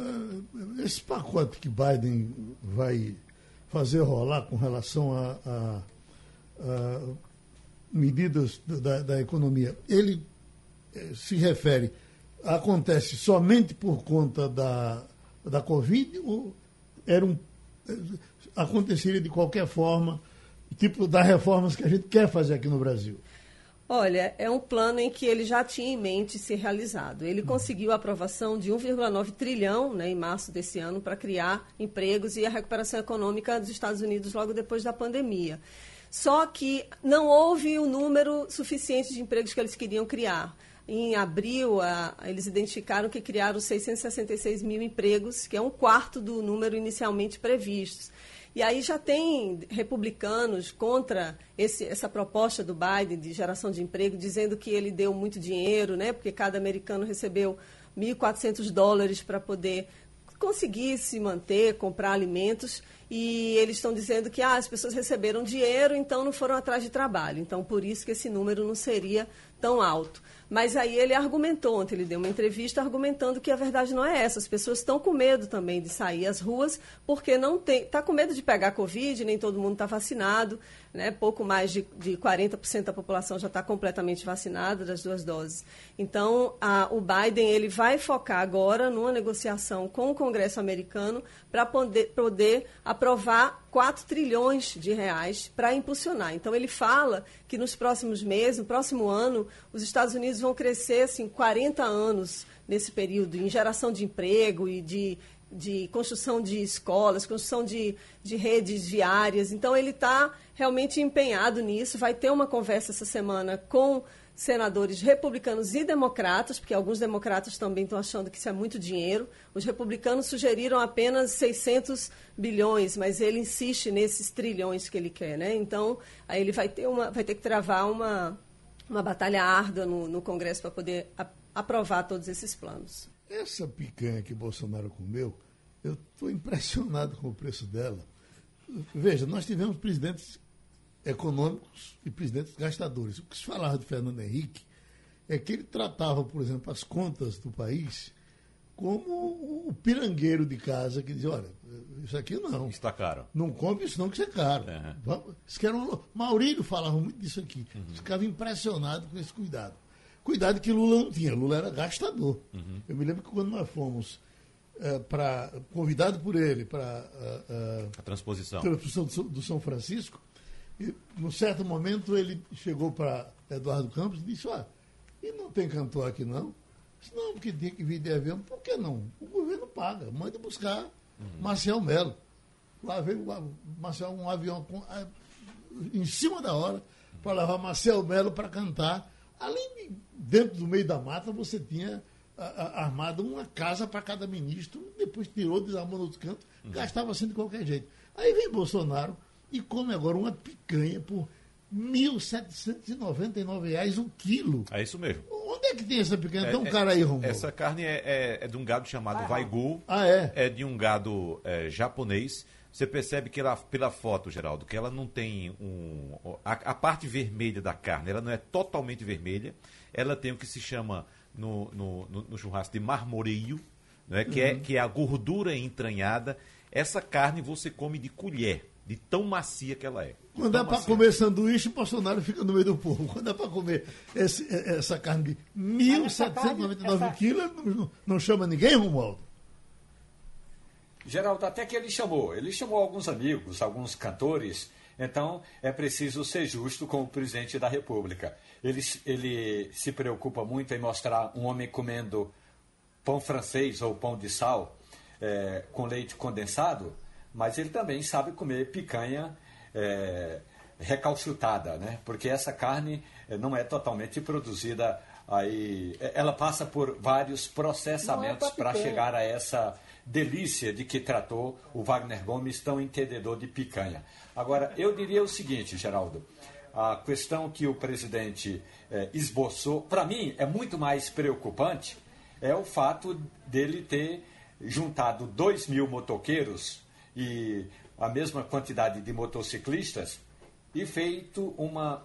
esse pacote que Biden vai fazer rolar com relação a, a, a medidas da, da, economia, ele eh, se refere, acontece somente por conta da, da Covid ou era um, eh, aconteceria de qualquer forma, tipo das reformas que a gente quer fazer aqui no Brasil? Olha, é um plano em que ele já tinha em mente ser realizado. Ele conseguiu a aprovação de 1,9 trilhão né, em março desse ano para criar empregos e a recuperação econômica dos Estados Unidos logo depois da pandemia. Só que não houve o número suficiente de empregos que eles queriam criar. Em abril, a, eles identificaram que criaram 666 mil empregos, que é um quarto do número inicialmente previstos. E aí já tem republicanos contra esse, essa proposta do Biden de geração de emprego, dizendo que ele deu muito dinheiro, né? Porque cada americano recebeu 1.400 dólares para poder conseguir se manter, comprar alimentos. E eles estão dizendo que ah, as pessoas receberam dinheiro, então não foram atrás de trabalho. Então, por isso que esse número não seria tão alto. Mas aí ele argumentou, ontem ele deu uma entrevista argumentando que a verdade não é essa. As pessoas estão com medo também de sair às ruas, porque não tem. Está com medo de pegar Covid, nem todo mundo está vacinado, né? pouco mais de, de 40% da população já está completamente vacinada das duas doses. Então, a, o Biden ele vai focar agora numa negociação com o Congresso americano para poder, poder aprovar 4 trilhões de reais para impulsionar. Então, ele fala que nos próximos meses, no próximo ano, os Estados Unidos vão crescer assim, 40 anos nesse período em geração de emprego e de, de construção de escolas, construção de, de redes viárias. Então, ele está realmente empenhado nisso. Vai ter uma conversa essa semana com senadores republicanos e democratas, porque alguns democratas também estão achando que isso é muito dinheiro. Os republicanos sugeriram apenas 600 bilhões, mas ele insiste nesses trilhões que ele quer, né? Então, aí ele vai ter, uma, vai ter que travar uma, uma batalha árdua no, no Congresso para poder a, aprovar todos esses planos. Essa picanha que Bolsonaro comeu, eu estou impressionado com o preço dela. Veja, nós tivemos presidentes econômicos e presidentes gastadores. O que se falava de Fernando Henrique é que ele tratava, por exemplo, as contas do país como o pirangueiro de casa que dizia, olha, isso aqui não. Está caro. Não compre isso não, que isso é caro. Uhum. Isso que era um... Maurílio falava muito disso aqui. Uhum. Ficava impressionado com esse cuidado. Cuidado que Lula não tinha. Lula era gastador. Uhum. Eu me lembro que quando nós fomos é, para convidado por ele para é, é, a transposição, transposição do, do São Francisco, e, num certo momento, ele chegou para Eduardo Campos e disse: Olha, e não tem cantor aqui não? Disse, não, porque tem que vir de avião. Por que não? O governo paga, manda buscar uhum. Marcel Melo. Lá veio Marcel, um avião com, a, em cima da hora para levar Marcel Melo para cantar. Além de, dentro do meio da mata, você tinha a, a, armado uma casa para cada ministro, depois tirou, desarmou no outro canto, uhum. gastava assim de qualquer jeito. Aí vem Bolsonaro e come agora uma picanha por R$ 1.799 o quilo. É isso mesmo. Onde é que tem essa picanha? É, tem um é, cara aí, Romulo. Essa carne é, é, é, de um gado chamado ah, Vaigu. Ah, é? É de um gado é, japonês. Você percebe que ela, pela foto, Geraldo, que ela não tem um. A, a, parte vermelha da carne, ela não é totalmente vermelha. Ela tem o que se chama no, no, no, no churrasco de marmoreio, né, que, é, uhum. é, que é a gordura entranhada. Essa carne você come de colher de tão macia que ela é. Quando é para comer sanduíche, o Bolsonaro fica no meio do povo. Quando é para comer esse, essa carne de 1.799 quilos, não, não chama ninguém, Romualdo? Geraldo, até que ele chamou. Ele chamou alguns amigos, alguns cantores. Então, é preciso ser justo com o presidente da República. Ele, ele se preocupa muito em mostrar um homem comendo pão francês ou pão de sal é, com leite condensado mas ele também sabe comer picanha é, recalchutada, né? Porque essa carne é, não é totalmente produzida aí, é, ela passa por vários processamentos é para chegar a essa delícia de que tratou o Wagner Gomes, tão entendedor de picanha. Agora, eu diria o seguinte, Geraldo, a questão que o presidente é, esboçou, para mim, é muito mais preocupante, é o fato dele ter juntado 2 mil motoqueiros e a mesma quantidade de motociclistas e feito uma,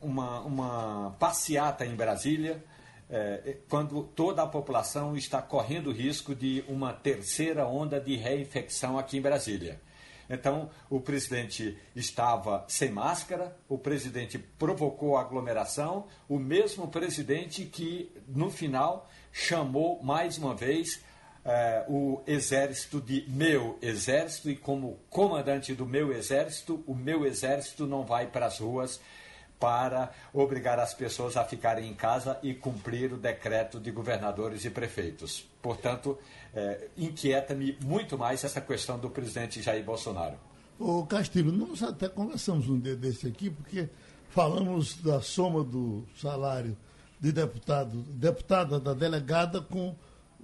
uma, uma passeata em Brasília, é, quando toda a população está correndo risco de uma terceira onda de reinfecção aqui em Brasília. Então, o presidente estava sem máscara, o presidente provocou aglomeração, o mesmo presidente que, no final, chamou mais uma vez eh, o exército de meu exército e, como comandante do meu exército, o meu exército não vai para as ruas para obrigar as pessoas a ficarem em casa e cumprir o decreto de governadores e prefeitos. Portanto, é, inquieta-me muito mais essa questão do presidente Jair Bolsonaro. Ô Castilho, nós até conversamos um dia desse aqui, porque falamos da soma do salário de deputado, deputada da delegada com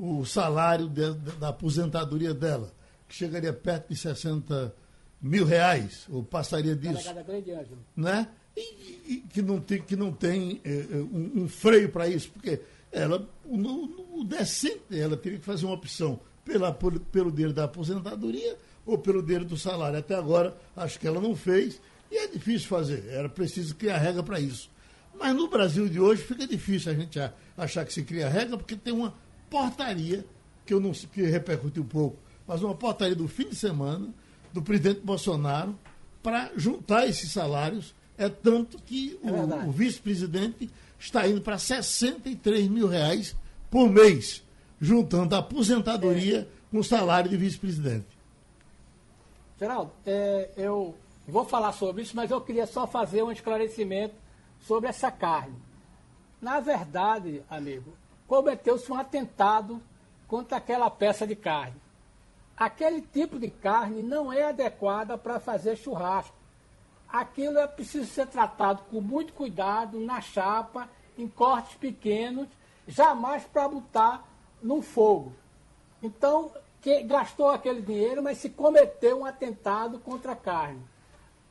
o salário de, da aposentadoria dela, que chegaria perto de 60 mil reais, ou passaria disso. Grande Ângelo. Né? E, e, que não tem, que não tem é, um, um, freio para isso, porque ela, o, o decente, ela teria que fazer uma opção pela, por, pelo dinheiro da aposentadoria ou pelo dinheiro do salário. Até agora, acho que ela não fez, e é difícil fazer, era preciso criar regra para isso. Mas no Brasil de hoje fica difícil a gente achar que se cria regra, porque tem uma portaria, que eu não que repercute um pouco, mas uma portaria do fim de semana do presidente Bolsonaro para juntar esses salários é tanto que é o, o vice-presidente está indo para 63 mil reais por mês, juntando a aposentadoria é. com o salário de vice-presidente. Geraldo, é, eu vou falar sobre isso, mas eu queria só fazer um esclarecimento sobre essa carne. Na verdade, amigo, cometeu-se um atentado contra aquela peça de carne. Aquele tipo de carne não é adequada para fazer churrasco aquilo é preciso ser tratado com muito cuidado, na chapa, em cortes pequenos, jamais para botar no fogo. Então, que gastou aquele dinheiro, mas se cometeu um atentado contra a carne.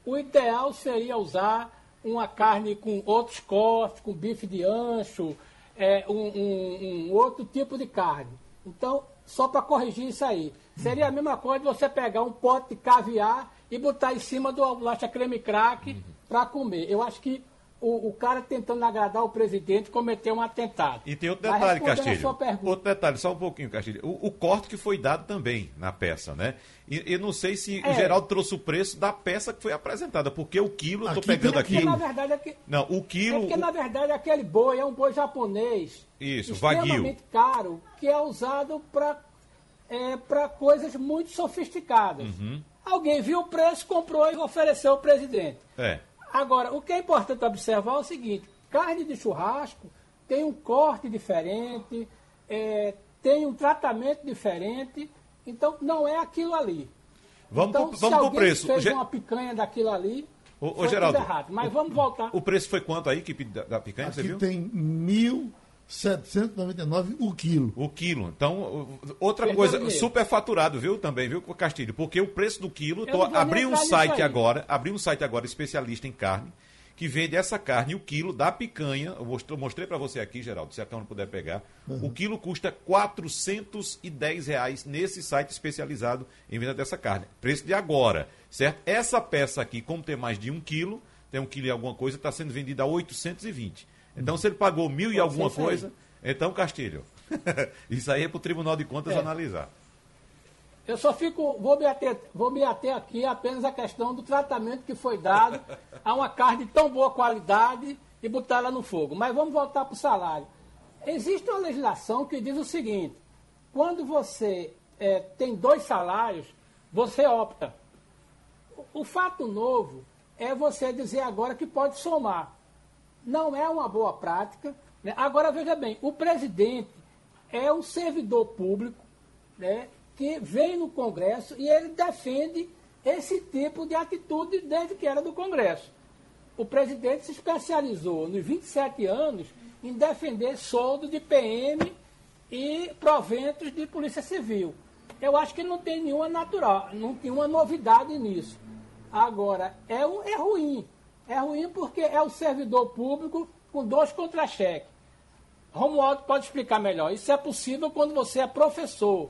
O ideal seria usar uma carne com outros cortes, com bife de ancho, é, um, um, um outro tipo de carne. Então, só para corrigir isso aí. Seria a mesma coisa você pegar um pote de caviar e botar em cima do bolacha creme crack para comer. Eu acho que o, o, cara tentando agradar o presidente cometeu um atentado. E tem outro detalhe, Castilho. Outro detalhe, só um pouquinho, Castilho. O, o, corte que foi dado também na peça, né? E eu não sei se é. o Geraldo trouxe o preço da peça que foi apresentada, porque o quilo, eu tô pegando aqui. Porque, na verdade, aqui, não, o quilo. É porque, o... na verdade, aquele boi é um boi japonês. Isso, extremamente caro, que é usado para é, coisas muito sofisticadas. Uhum. Alguém viu o preço, comprou e ofereceu ao presidente. É. Agora, o que é importante observar é o seguinte: carne de churrasco tem um corte diferente, é, tem um tratamento diferente, então não é aquilo ali. Vamos então, pro, vamos se alguém preço. fez uma picanha daquilo ali, ô, ô Geraldo, errado. Mas o, vamos voltar. O preço foi quanto aí que, da, da picanha, Aqui você viu? tem mil 799 o quilo. O quilo. Então, outra Perdão coisa, mesmo. super faturado, viu, também, viu, Castilho? Porque o preço do quilo, tô, abri um site agora, abri um site agora especialista em carne, que vende essa carne, o quilo da picanha, eu mostrei, mostrei para você aqui, Geraldo, se a câmera puder pegar, uhum. o quilo custa 410 reais nesse site especializado em venda dessa carne. Preço de agora, certo? Essa peça aqui, como tem mais de um quilo, tem um quilo e alguma coisa, está sendo vendida a 820 então, se ele pagou mil e alguma coisa, então, Castilho, [laughs] isso aí é para o Tribunal de Contas é. analisar. Eu só fico, vou me, ater, vou me ater aqui apenas a questão do tratamento que foi dado [laughs] a uma carne de tão boa qualidade e botar ela no fogo. Mas vamos voltar para o salário. Existe uma legislação que diz o seguinte: quando você é, tem dois salários, você opta. O, o fato novo é você dizer agora que pode somar não é uma boa prática. Né? Agora, veja bem, o presidente é um servidor público né, que vem no Congresso e ele defende esse tipo de atitude desde que era do Congresso. O presidente se especializou nos 27 anos em defender soldo de PM e proventos de Polícia Civil. Eu acho que não tem nenhuma natural, não tem uma novidade nisso. Agora, é, um, é ruim. É ruim porque é o servidor público com dois contra-cheques. Romualdo pode explicar melhor. Isso é possível quando você é professor.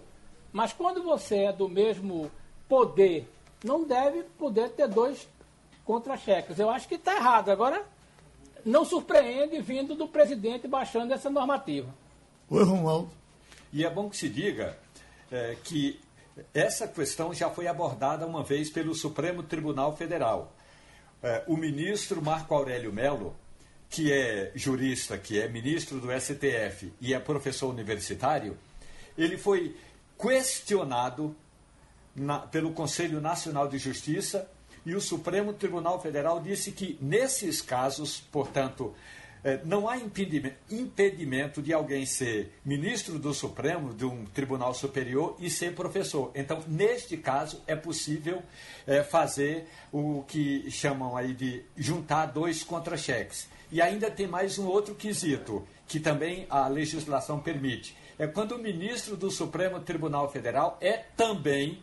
Mas quando você é do mesmo poder, não deve poder ter dois contra-cheques. Eu acho que está errado. Agora, não surpreende vindo do presidente baixando essa normativa. Oi, Romualdo. E é bom que se diga é, que essa questão já foi abordada uma vez pelo Supremo Tribunal Federal. É, o ministro Marco Aurélio Melo, que é jurista, que é ministro do STF e é professor universitário, ele foi questionado na, pelo Conselho Nacional de Justiça e o Supremo Tribunal Federal disse que, nesses casos, portanto, não há impedimento de alguém ser ministro do Supremo, de um tribunal superior, e ser professor. Então, neste caso, é possível é, fazer o que chamam aí de juntar dois contra-cheques. E ainda tem mais um outro quesito, que também a legislação permite. É quando o ministro do Supremo Tribunal Federal é também,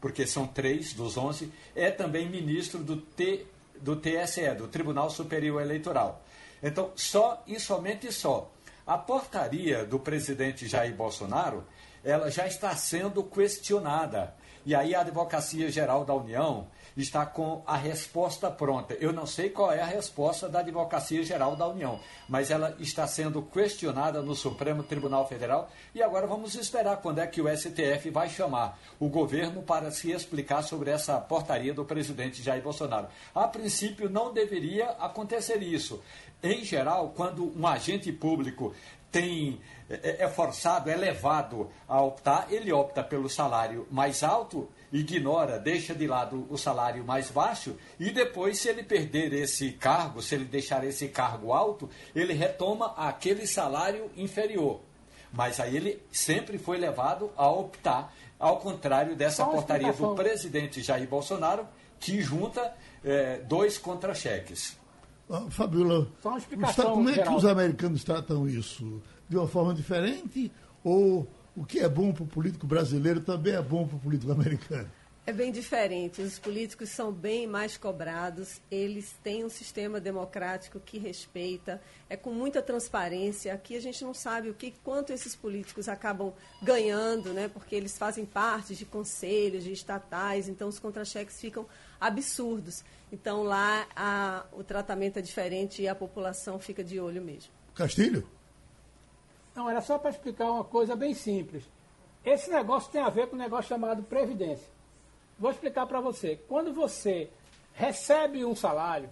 porque são três dos onze, é também ministro do, T, do TSE, do Tribunal Superior Eleitoral. Então, só e somente só. A portaria do presidente Jair Bolsonaro, ela já está sendo questionada. E aí a Advocacia Geral da União está com a resposta pronta. Eu não sei qual é a resposta da Advocacia Geral da União, mas ela está sendo questionada no Supremo Tribunal Federal e agora vamos esperar quando é que o STF vai chamar o governo para se explicar sobre essa portaria do presidente Jair Bolsonaro. A princípio não deveria acontecer isso. Em geral, quando um agente público tem é, é forçado, é levado a optar, ele opta pelo salário mais alto, ignora, deixa de lado o salário mais baixo e depois, se ele perder esse cargo, se ele deixar esse cargo alto, ele retoma aquele salário inferior. Mas aí ele sempre foi levado a optar, ao contrário dessa portaria do presidente Jair Bolsonaro, que junta é, dois contra-cheques. Ah, Fabiola, explicação, como é geral. que os americanos tratam isso? De uma forma diferente? Ou o que é bom para o político brasileiro também é bom para o político americano? É bem diferente. Os políticos são bem mais cobrados, eles têm um sistema democrático que respeita, é com muita transparência. Aqui a gente não sabe o que, quanto esses políticos acabam ganhando, né? porque eles fazem parte de conselhos, de estatais, então os contra-cheques ficam absurdos. Então lá a, o tratamento é diferente e a população fica de olho mesmo. Castilho? Não, era só para explicar uma coisa bem simples. Esse negócio tem a ver com um negócio chamado previdência. Vou explicar para você. Quando você recebe um salário,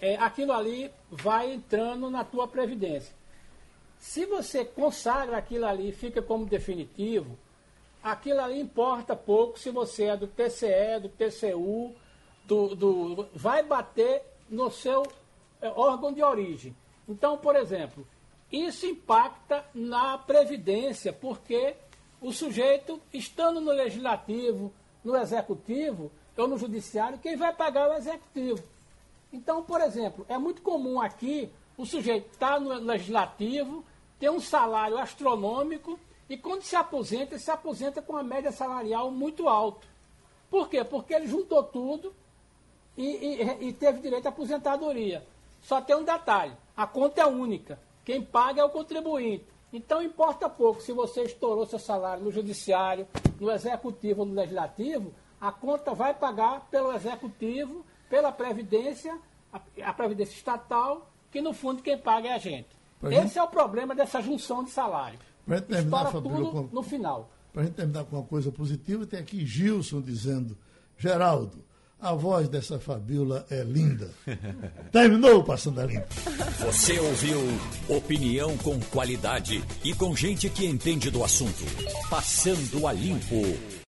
é, aquilo ali vai entrando na tua previdência. Se você consagra aquilo ali e fica como definitivo, aquilo ali importa pouco se você é do TCE, do TCU, do, do, vai bater no seu é, órgão de origem. Então, por exemplo, isso impacta na Previdência, porque o sujeito, estando no Legislativo, no Executivo ou no Judiciário, quem vai pagar é o Executivo. Então, por exemplo, é muito comum aqui o sujeito estar tá no Legislativo, ter um salário astronômico e quando se aposenta, se aposenta com uma média salarial muito alta. Por quê? Porque ele juntou tudo e, e, e teve direito à aposentadoria. Só tem um detalhe: a conta é única. Quem paga é o contribuinte. Então importa pouco se você estourou seu salário no judiciário, no executivo ou no legislativo, a conta vai pagar pelo executivo, pela previdência, a, a previdência estatal, que no fundo quem paga é a gente. Pra Esse gente... é o problema dessa junção de salário. Para terminar, com... no final. Para a gente terminar com uma coisa positiva, tem aqui Gilson dizendo, Geraldo, a voz dessa Fabiola é linda. [laughs] Terminou Passando a Limpo. Você ouviu opinião com qualidade e com gente que entende do assunto. Passando a Limpo.